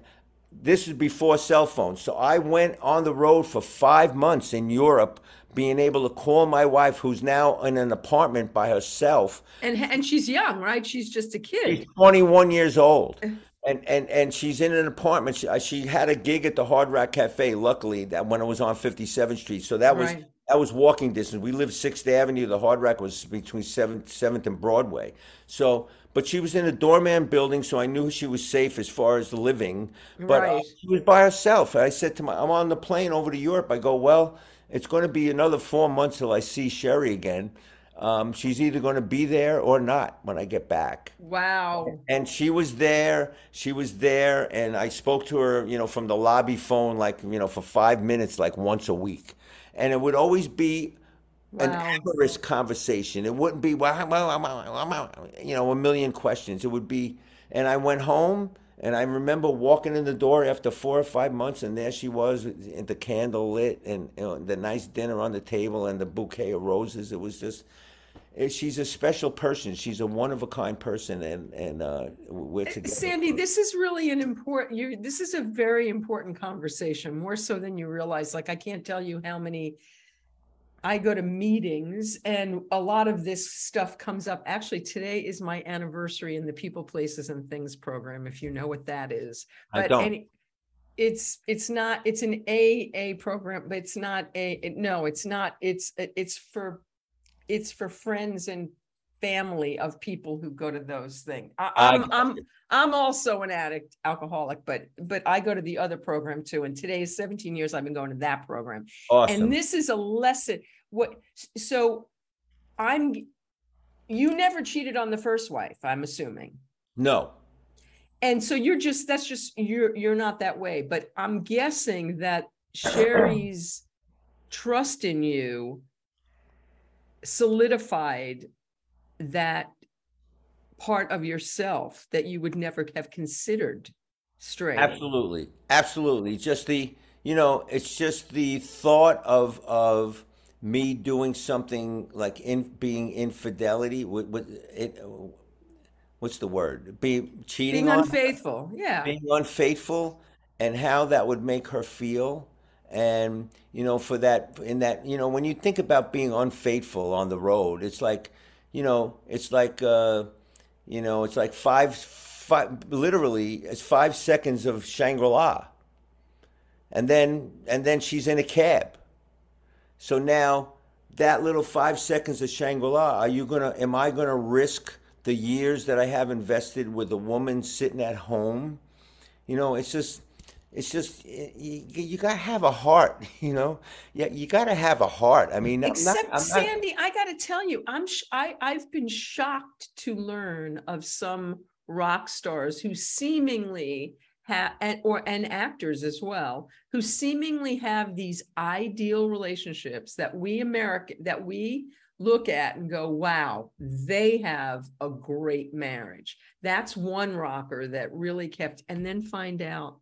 this is before cell phones. So I went on the road for five months in Europe being able to call my wife, who's now in an apartment by herself. And and she's young, right? She's just a kid. She's 21 years old. And, and and she's in an apartment. She, she had a gig at the Hard Rock Cafe. Luckily, that when it was on 57th Street, so that was right. that was walking distance. We lived Sixth Avenue. The Hard Rock was between Seventh Seventh and Broadway. So, but she was in a doorman building, so I knew she was safe as far as the living. But right. uh, she was by herself. I said to my, I'm on the plane over to Europe. I go, well, it's going to be another four months till I see Sherry again. Um, she's either going to be there or not when I get back. Wow. And she was there. She was there. And I spoke to her, you know, from the lobby phone, like, you know, for five minutes, like once a week. And it would always be wow. an amorous conversation. It wouldn't be, well, well, you know, a million questions. It would be, and I went home and I remember walking in the door after four or five months, and there she was, the candle lit, and you know, the nice dinner on the table, and the bouquet of roses. It was just, it, she's a special person. She's a one of a kind person, and and uh, we're together. Sandy, this is really an important. You, this is a very important conversation, more so than you realize. Like I can't tell you how many I go to meetings and a lot of this stuff comes up. Actually, today is my anniversary in the People, Places, and Things program, if you know what that is. But I don't. Any, it's it's not it's an AA program, but it's not a no, it's not. It's it's for it's for friends and family of people who go to those things. I, I'm I'm I'm also an addict, alcoholic, but but I go to the other program too. And today is 17 years I've been going to that program. Awesome. And this is a lesson what so i'm you never cheated on the first wife i'm assuming no and so you're just that's just you're you're not that way but i'm guessing that sherry's trust in you solidified that part of yourself that you would never have considered straight absolutely. Absolutely. Just the you know it's just the thought of of me doing something like in being infidelity with, what it what's the word? Be cheating being unfaithful yeah. Being unfaithful and how that would make her feel. And you know for that in that you know when you think about being unfaithful on the road it's like you know it's like uh you know it's like five five literally it's five seconds of shangri-la and then and then she's in a cab so now that little five seconds of Shangri-La, are you gonna am I gonna risk the years that I have invested with a woman sitting at home? You know, it's just it's just you, you gotta have a heart [LAUGHS] you know yeah you gotta have a heart i mean except not, sandy not... i gotta tell you i'm sh- I, i've been shocked to learn of some rock stars who seemingly have and or and actors as well who seemingly have these ideal relationships that we American that we look at and go, wow, they have a great marriage. That's one rocker that really kept, and then find out,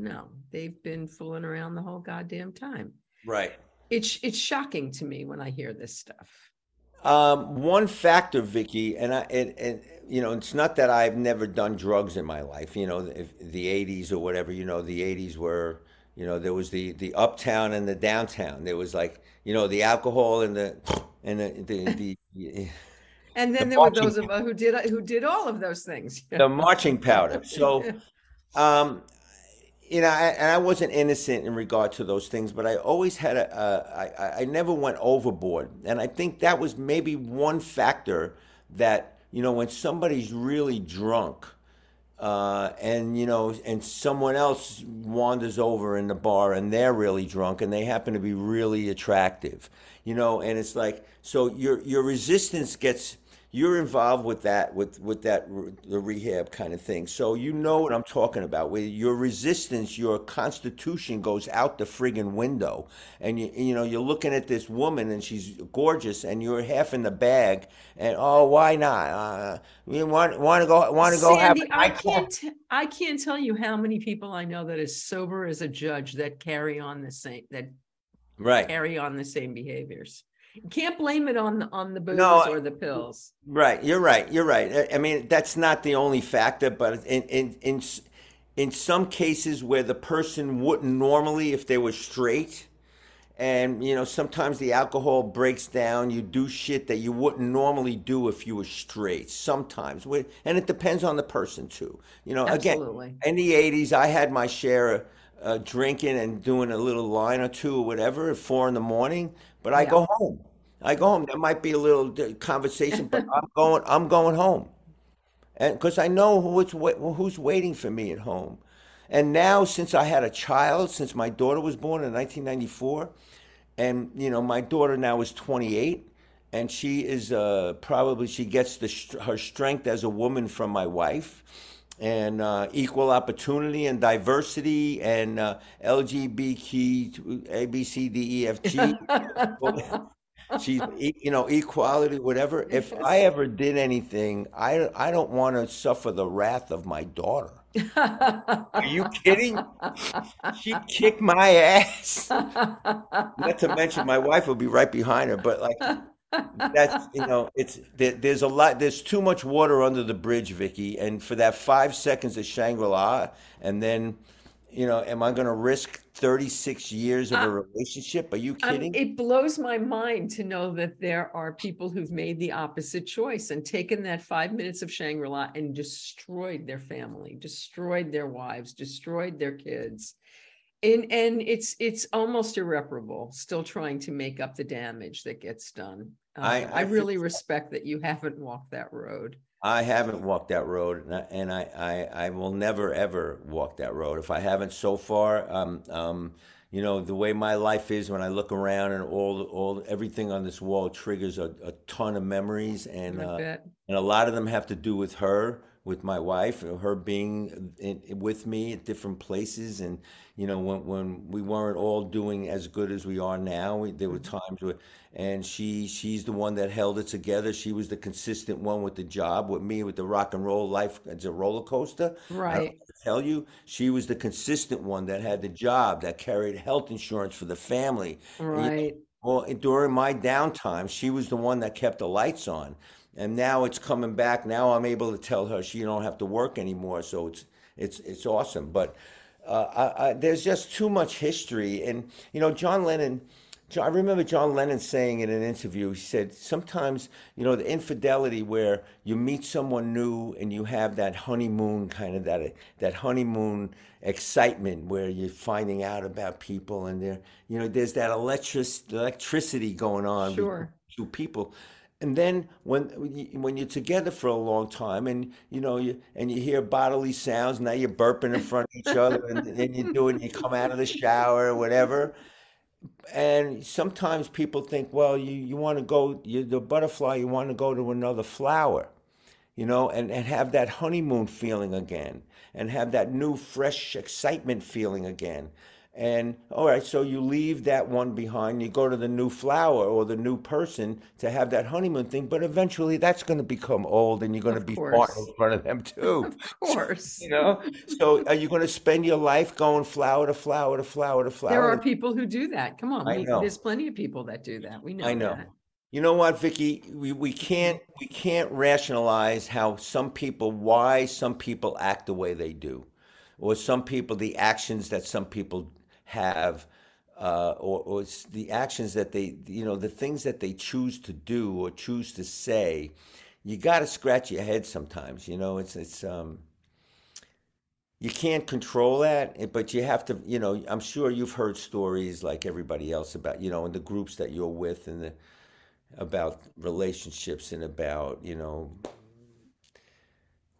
no, they've been fooling around the whole goddamn time. Right. It's it's shocking to me when I hear this stuff. Um, one factor, Vicky, and I, and, and you know, it's not that I've never done drugs in my life. You know, if the '80s or whatever. You know, the '80s were, you know, there was the the uptown and the downtown. There was like, you know, the alcohol and the and the the. [LAUGHS] the And then The there were those of us who did who did all of those things. the marching powder. So, [LAUGHS] um, you know, I, and I wasn't innocent in regard to those things, but I always had a, a I, I never went overboard, and I think that was maybe one factor that you know when somebody's really drunk, uh, and you know, and someone else wanders over in the bar and they're really drunk and they happen to be really attractive, you know, and it's like so your your resistance gets you're involved with that with with that the rehab kind of thing. So you know what i'm talking about. Where your resistance your constitution goes out the friggin window. And you you know you're looking at this woman and she's gorgeous and you're half in the bag and oh why not? Uh, you want want to go want to go have I can't, t- I can't tell you how many people I know that is sober as a judge that carry on the same, that right. carry on the same behaviors. Can't blame it on, the on the booze No, or the pills. Right, you're right. You're right. I- mean, that's not the only factor, but in in in in some cases where the person wouldn't normally if they were straight, and you know sometimes the alcohol breaks down. You do shit that you wouldn't normally do if you were straight. Sometimes, and it depends on the person too. You know, Absolutely. again, in the '80s, I had my share of uh, drinking and doing a little line or two or whatever at four in the morning. But I Yeah. go home. I go home. There might be a little conversation, but I'm [LAUGHS] going. I'm going home, and because I know who's who's waiting for me at home. And now, since I had a child, since my daughter was born in 1994, and you know my daughter now is 28, and she is uh, probably she gets the her strength as a woman from my wife, and uh, equal opportunity and diversity and uh, LGBTQ A B C D E F G. [LAUGHS] She's, you know, equality, whatever. If I ever did anything, I, I don't want to suffer the wrath of my daughter. Are you kidding? She'd kick my ass. Not to mention, my wife will be right behind her. But like, that's you know, it's there, there's a lot. There's too much water under the bridge, Vicky. And for that five seconds of Shangri La, and then, you know, am I going to risk 36 years of a relationship? Are you Um, kidding? it blows my mind to know that there are people who've made the opposite choice and taken that five minutes of Shangri-La and destroyed their family, destroyed their wives, destroyed their kids. And and it's it's almost irreparable, still trying to make up the damage that gets done. Uh, I- I I really respect that you haven't walked that road. I haven't walked that road, and I, and I, I, I will never ever walk that road. If I haven't so far, um, um, you know, the way my life is, when I look around and all, all, everything on this wall triggers a, a ton of memories, and uh, and a lot of them have to do with her, with my wife, her being in, with me at different places, and you know when when we weren't all doing as good as we are now, we, there were mm-hmm. times where, and she she's the one that held it together. She was the consistent one with the job, with me with the rock and roll life. It's a roller coaster. I Right. have tell you, she was the consistent one that had the job, that carried health insurance for the family. And, you know, Right. well, during my downtime, she was the one that kept the lights on. And now it's coming back. Now I'm able to tell her she don't have to work anymore. So it's it's it's awesome. But uh, I, I, there's just too much history. And you know, John Lennon. John, I remember John Lennon saying in an interview, he said, sometimes, you know, the infidelity where you meet someone new and you have that honeymoon kind of that that honeymoon excitement where you're finding out about people and there, you know, there's that electric electricity going on between two people. And then when when you- when you're together for a long time, and you know, you and you hear bodily sounds, now you're burping in front of each other, and then you do it, you come out of the shower or whatever. And sometimes people think, well, you, you want to go, you're the butterfly, you want to go to another flower. you know, and, and have that honeymoon feeling again and have that new, fresh excitement feeling again. And all right, so you leave that one behind, you go to the new flower or the new person to have that honeymoon thing, but eventually that's going to become old and you're going to be course. in front of them [LAUGHS] too. Of course. You know, so are you going to spend your life going flower to flower to flower to flower? There are people who do that. Come on. I we- know. There's plenty of people that do that. We know. I know. that. You know what, Vicky? We, we can't we can't rationalize how some people why some people act the way they do, or some people the actions that some people have, uh, or or the actions that they you know the things that they choose to do or choose to say. You got to scratch your head sometimes. You know, it's it's um. You can't control that, eh, but you have to. You know, I'm sure you've heard stories like everybody else about you know in the groups that you're with and the about relationships and about you know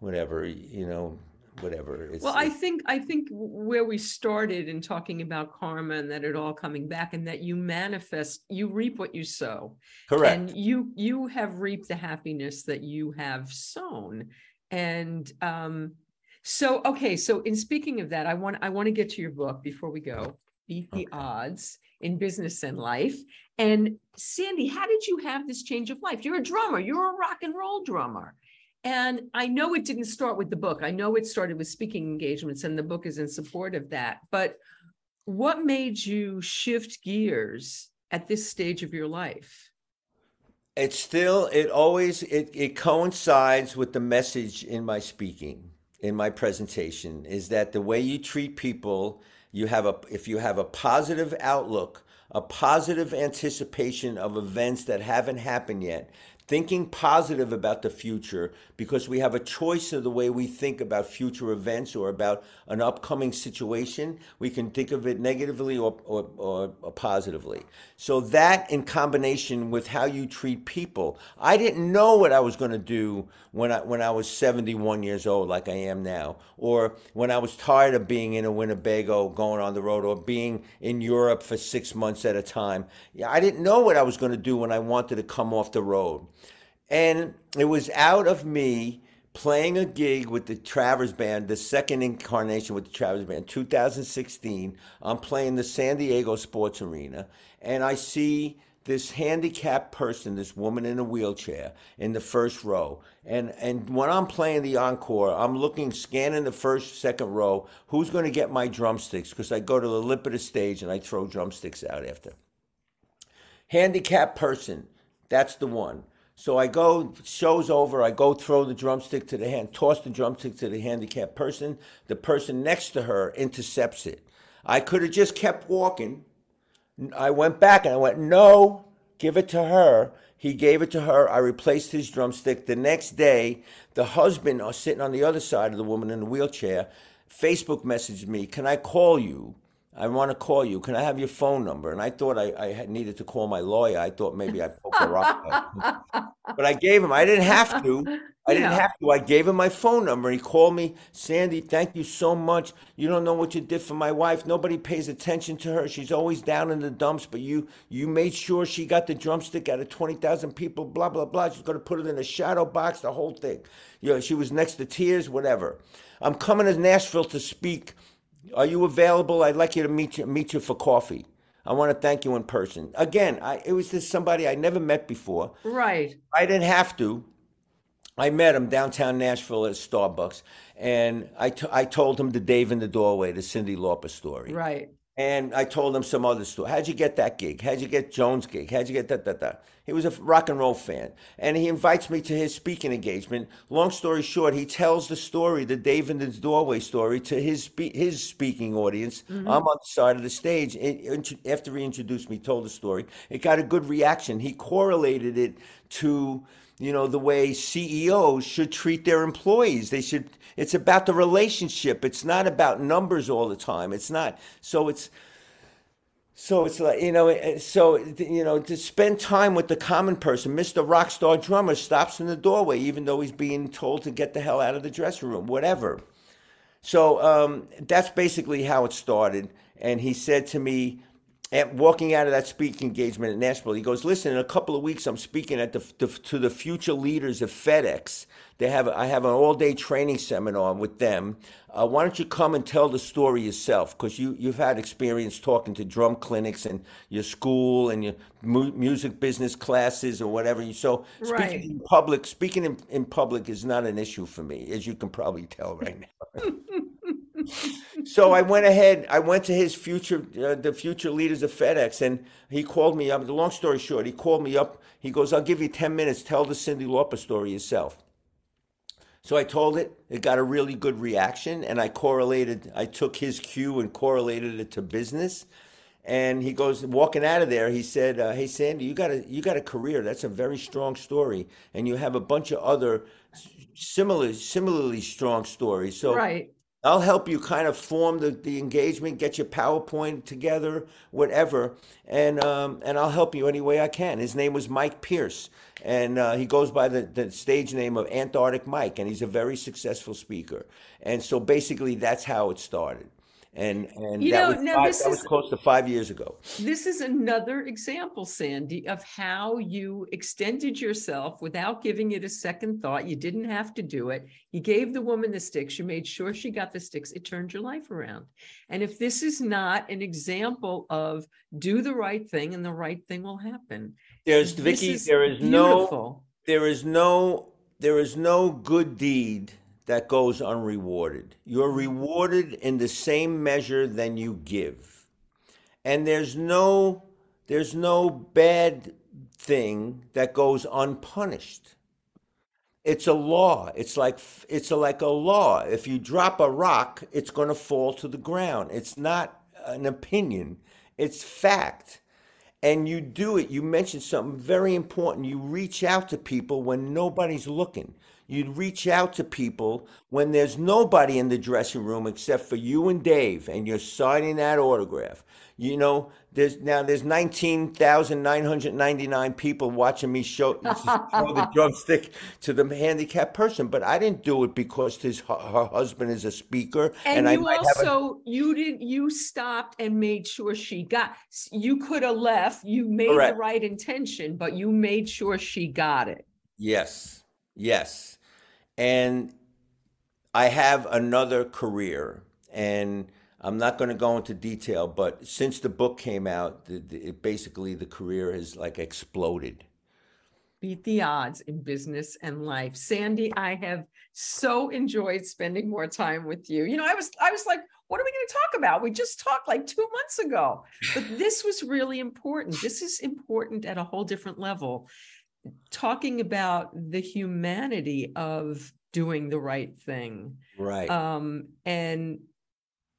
whatever you know whatever it's, Well, I think I think where we started in talking about karma and that it all coming back and that you manifest, you reap what you sow. correct And you you have reaped the happiness that you have sown. And um, so okay, so in speaking of that, I want I want to get to your book before we go. Beat the Okay. odds in business and life. And Sandy, how did you have this change of life? You're a drummer, you're a rock and roll drummer. And I know it didn't start with the book. I know it started with speaking engagements, and the book is in support of that. But what made you shift gears at this stage of your life? it's still it always it, it coincides with the message in my speaking in my presentation is that the way you treat people you have a if you have a positive outlook a positive anticipation of events that haven't happened yet thinking positive about the future because we have a choice of the way we think about future events or about an upcoming situation. We can think of it negatively or, or, or, or positively. So, that in combination with how you treat people, I didn't know what I was going to do when I, when I was 71 years old, like I am now, or when I was tired of being in a Winnebago going on the road or being in Europe for six months at a time. I didn't know what I was going to do when I wanted to come off the road. And it was out of me playing a gig with the Travers Band, the second incarnation with the Travers Band, 2016. I'm playing the San Diego Sports Arena, and I see this handicapped person, this woman in a wheelchair, in the first row. And and when I'm playing the encore, I'm looking, scanning the first, second row. Who's going to get my drumsticks? Because I go to the lip of the stage and I throw drumsticks out after handicapped person. That's the one. So I go, show's over. I go throw the drumstick to the hand, toss the drumstick to the handicapped person. The person next to her intercepts it. I could have just kept walking. I went back and I went, no, give it to her. He gave it to her. I replaced his drumstick. The next day, the husband, uh, sitting on the other side of the woman in the wheelchair, Facebook messaged me, Can I call you? I want to call you. Can I have your phone number? And I thought I, I needed to call my lawyer. I thought maybe I poked a rock. but I gave him. I didn't have to. I didn't Yeah. have to. I gave him my phone number. He called me, Sandy. Thank you so much. You don't know what you did for my wife. Nobody pays attention to her. She's always down in the dumps. But you, you made sure she got the drumstick out of twenty thousand people. Blah blah blah. She's going to put it in a shadow box. The whole thing. You know, she was next to tears. Whatever. I'm coming to Nashville to speak. Are you available? I'd like you to meet you meet you for coffee. I want to thank you in person. Again, I, it was just somebody I never met before. Right. I didn't have to. I met him downtown Nashville at Starbucks, and I, t- I told him the Dave in the Doorway, the Cyndi Lauper story. Right. And I told him some other story. How'd you get that gig? How'd you get Jones' gig? How'd you get that, that, that? He was a rock and roll fan. And he invites me to his speaking engagement. Long story short, he tells the story, the Dave in the Doorway story, to his his speaking audience. Mm-hmm. I'm on the side of the stage. It- int- after he introduced me, told the story, it got a good reaction. He correlated it to you know the way CEOs should treat their employees. They should. It's about the relationship. It's not about numbers all the time. It's not. So it's. So it's like you know. So you know to spend time with the common person. Mr. Rockstar drummer stops in the doorway, even though he's being told to get the hell out of the dressing room. Whatever. So um, that's basically how it started. And he said to me, and walking out of that speaking engagement in Nashville, he goes, "Listen, in a couple of weeks, I'm speaking at the, the to the future leaders of FedEx. They have I have an all day training seminar with them. Uh, why don't you come and tell the story yourself? Because you you've had experience talking to drum clinics and your school and your mu- music business classes or whatever. So speaking Right. in public, speaking in, in public is not an issue for me, as you can probably tell right now." [LAUGHS] so I went ahead. I went to his future, uh, the future leaders of FedEx, and he called me up. The long story short, he called me up. He goes, "I'll give you ten minutes. Tell the Cyndi Lauper story yourself." So I told it. It got a really good reaction, and I correlated. I took his cue and correlated it to business. And he goes walking out of there. He said, uh, "Hey Sandy, you got a you got a career. That's a very strong story, and you have a bunch of other similar similarly strong stories. So Right. I'll help you kind of form the, the engagement, get your PowerPoint together, whatever, and um, and I'll help you any way I can. His name was Mike Pierce, and uh, he goes by the, the stage name of Antarctic Mike, and he's a very successful speaker. And so basically, that's how it started. And and You that know, was now five, this that was close to five years ago. This is another example, Sandy, of how you extended yourself without giving it a second thought. You didn't have to do it. You gave the woman the sticks. You made sure she got the sticks. It turned your life around. And if this is not an example of do the right thing and the right thing will happen, There's Vicky. is There is no there is no there is no good deed that goes unrewarded. You're mm-hmm. rewarded in the same measure than you give. And there's no there's no bad thing that goes unpunished. It's a law. It's like it's a, like a law. If you drop a rock, it's going to fall to the ground. It's not an opinion. It's fact and you do it you mentioned something very important you reach out to people when nobody's looking you reach out to people when there's nobody in the dressing room except for you and dave and you're signing that autograph you know there's now there's 19,999 people watching me show, [LAUGHS] [LAUGHS] show the drumstick to the handicapped person but i didn't do it because his her husband is a speaker And, I you have a also you did you stopped and made sure she got you could have left. You made the right intention, but you made sure she got it. Yes, yes. And I have another career, and I'm not going to go into detail, but since the book came out, the, the, it basically the career has like exploded. beat the odds in business and life. Sandy, I have so enjoyed spending more time with you. You know, I was I was like, what are we going to talk about? We just talked like 2 months ago. But this was really important. This is important at a whole different level. Talking about the humanity of doing the right thing. Right. Um and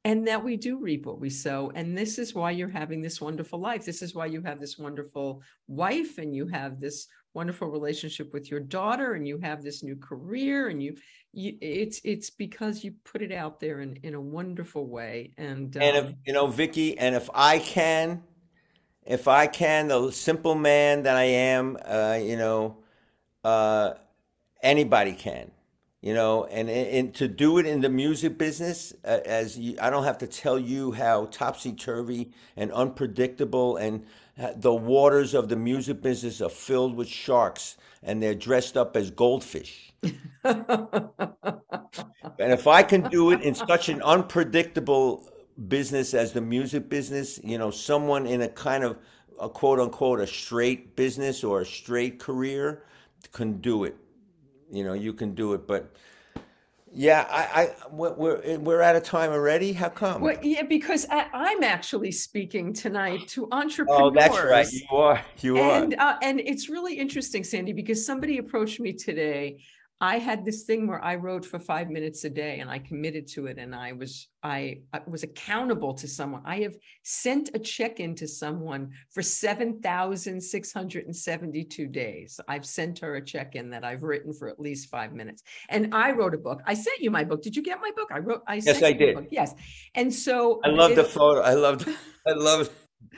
and that we do reap what we sow and this is why you're having this wonderful life this is why you have this wonderful wife and you have this wonderful relationship with your daughter and you have this new career and you, you it's it's because you put it out there in in a wonderful way and and if um, you know, Vicky, and if I can, if I can, the simple man that I am, uh, you know, uh, anybody can, you know, and, and to do it in the music business, uh, as you, I don't have to tell you how topsy turvy and unpredictable, and uh, the waters of the music business are filled with sharks, and they're dressed up as goldfish. [LAUGHS] And if I can do it in such an unpredictable business as the music business, you know, someone in a kind of a quote unquote a straight business or a straight career can do it. You know, you can do it. But yeah, I, I we're we're out of time already. How come? well, yeah because I, i'm actually speaking tonight to entrepreneurs Oh, that's right. You are. You are. and uh, and it's really interesting sandy because somebody approached me today i had this thing where i wrote for five minutes a day and i committed to it and i was i, I was accountable to someone. I have sent a check in to someone for 7672 days. I've sent her a check in that i've written for at least five minutes. And i wrote a book. I sent you my book. Did you get my book? I wrote i Yes, sent I you did. book. yes. And so I love the photo. I loved [LAUGHS] I love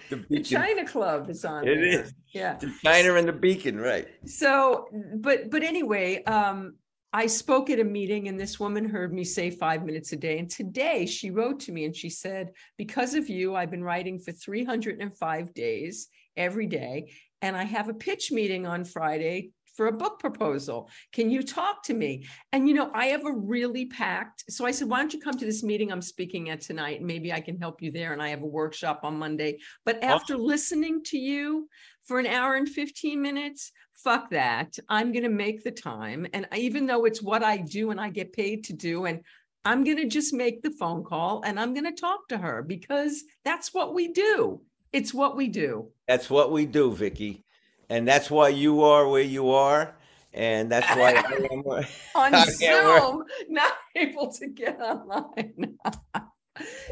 the the china club is on It there is. yeah The China and the beacon, right? so but but anyway um I spoke at a meeting and this woman heard me say five minutes a day. And today she wrote to me and she said, because of you, I've been writing for 305 days every day. And I have a pitch meeting on Friday for a book proposal. Can you talk to me? And you know, I have a really packed. So I said, why don't you come to this meeting I'm speaking at tonight? And maybe I can help you there. And I have a workshop on Monday. But after listening to you for an hour and 15 minutes, fuck that. I'm going to make the time. And even though it's what I do and I get paid to do, and I'm going to just make the phone call and I'm going to talk to her because that's what we do. It's what we do. That's what we do, Vicky. And that's why you are where you are. And that's why I [LAUGHS] am where- On [LAUGHS] I can't work. Zoom, not [LAUGHS] able to get online.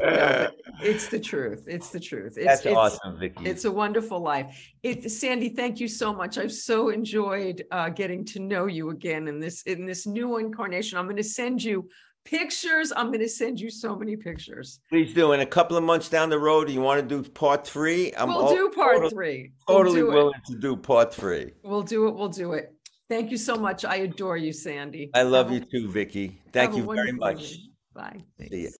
No, It's the truth. It's the truth. It's, That's it's, awesome, Vicky. It's a wonderful life. It, Sandy, thank you so much. I've so enjoyed uh, getting to know you again in this in this new incarnation. I'm going to send you pictures. I'm going to send you so many pictures. Please do. In a couple of months down the road, you want to do part three? I'm we'll all- do part totally, three. We'll totally it. willing to do part three. We'll do it. We'll do it. Thank you so much. I adore you, Sandy. I love Have a- you too, Vicky. Thank you very much. evening. Bye. See ya.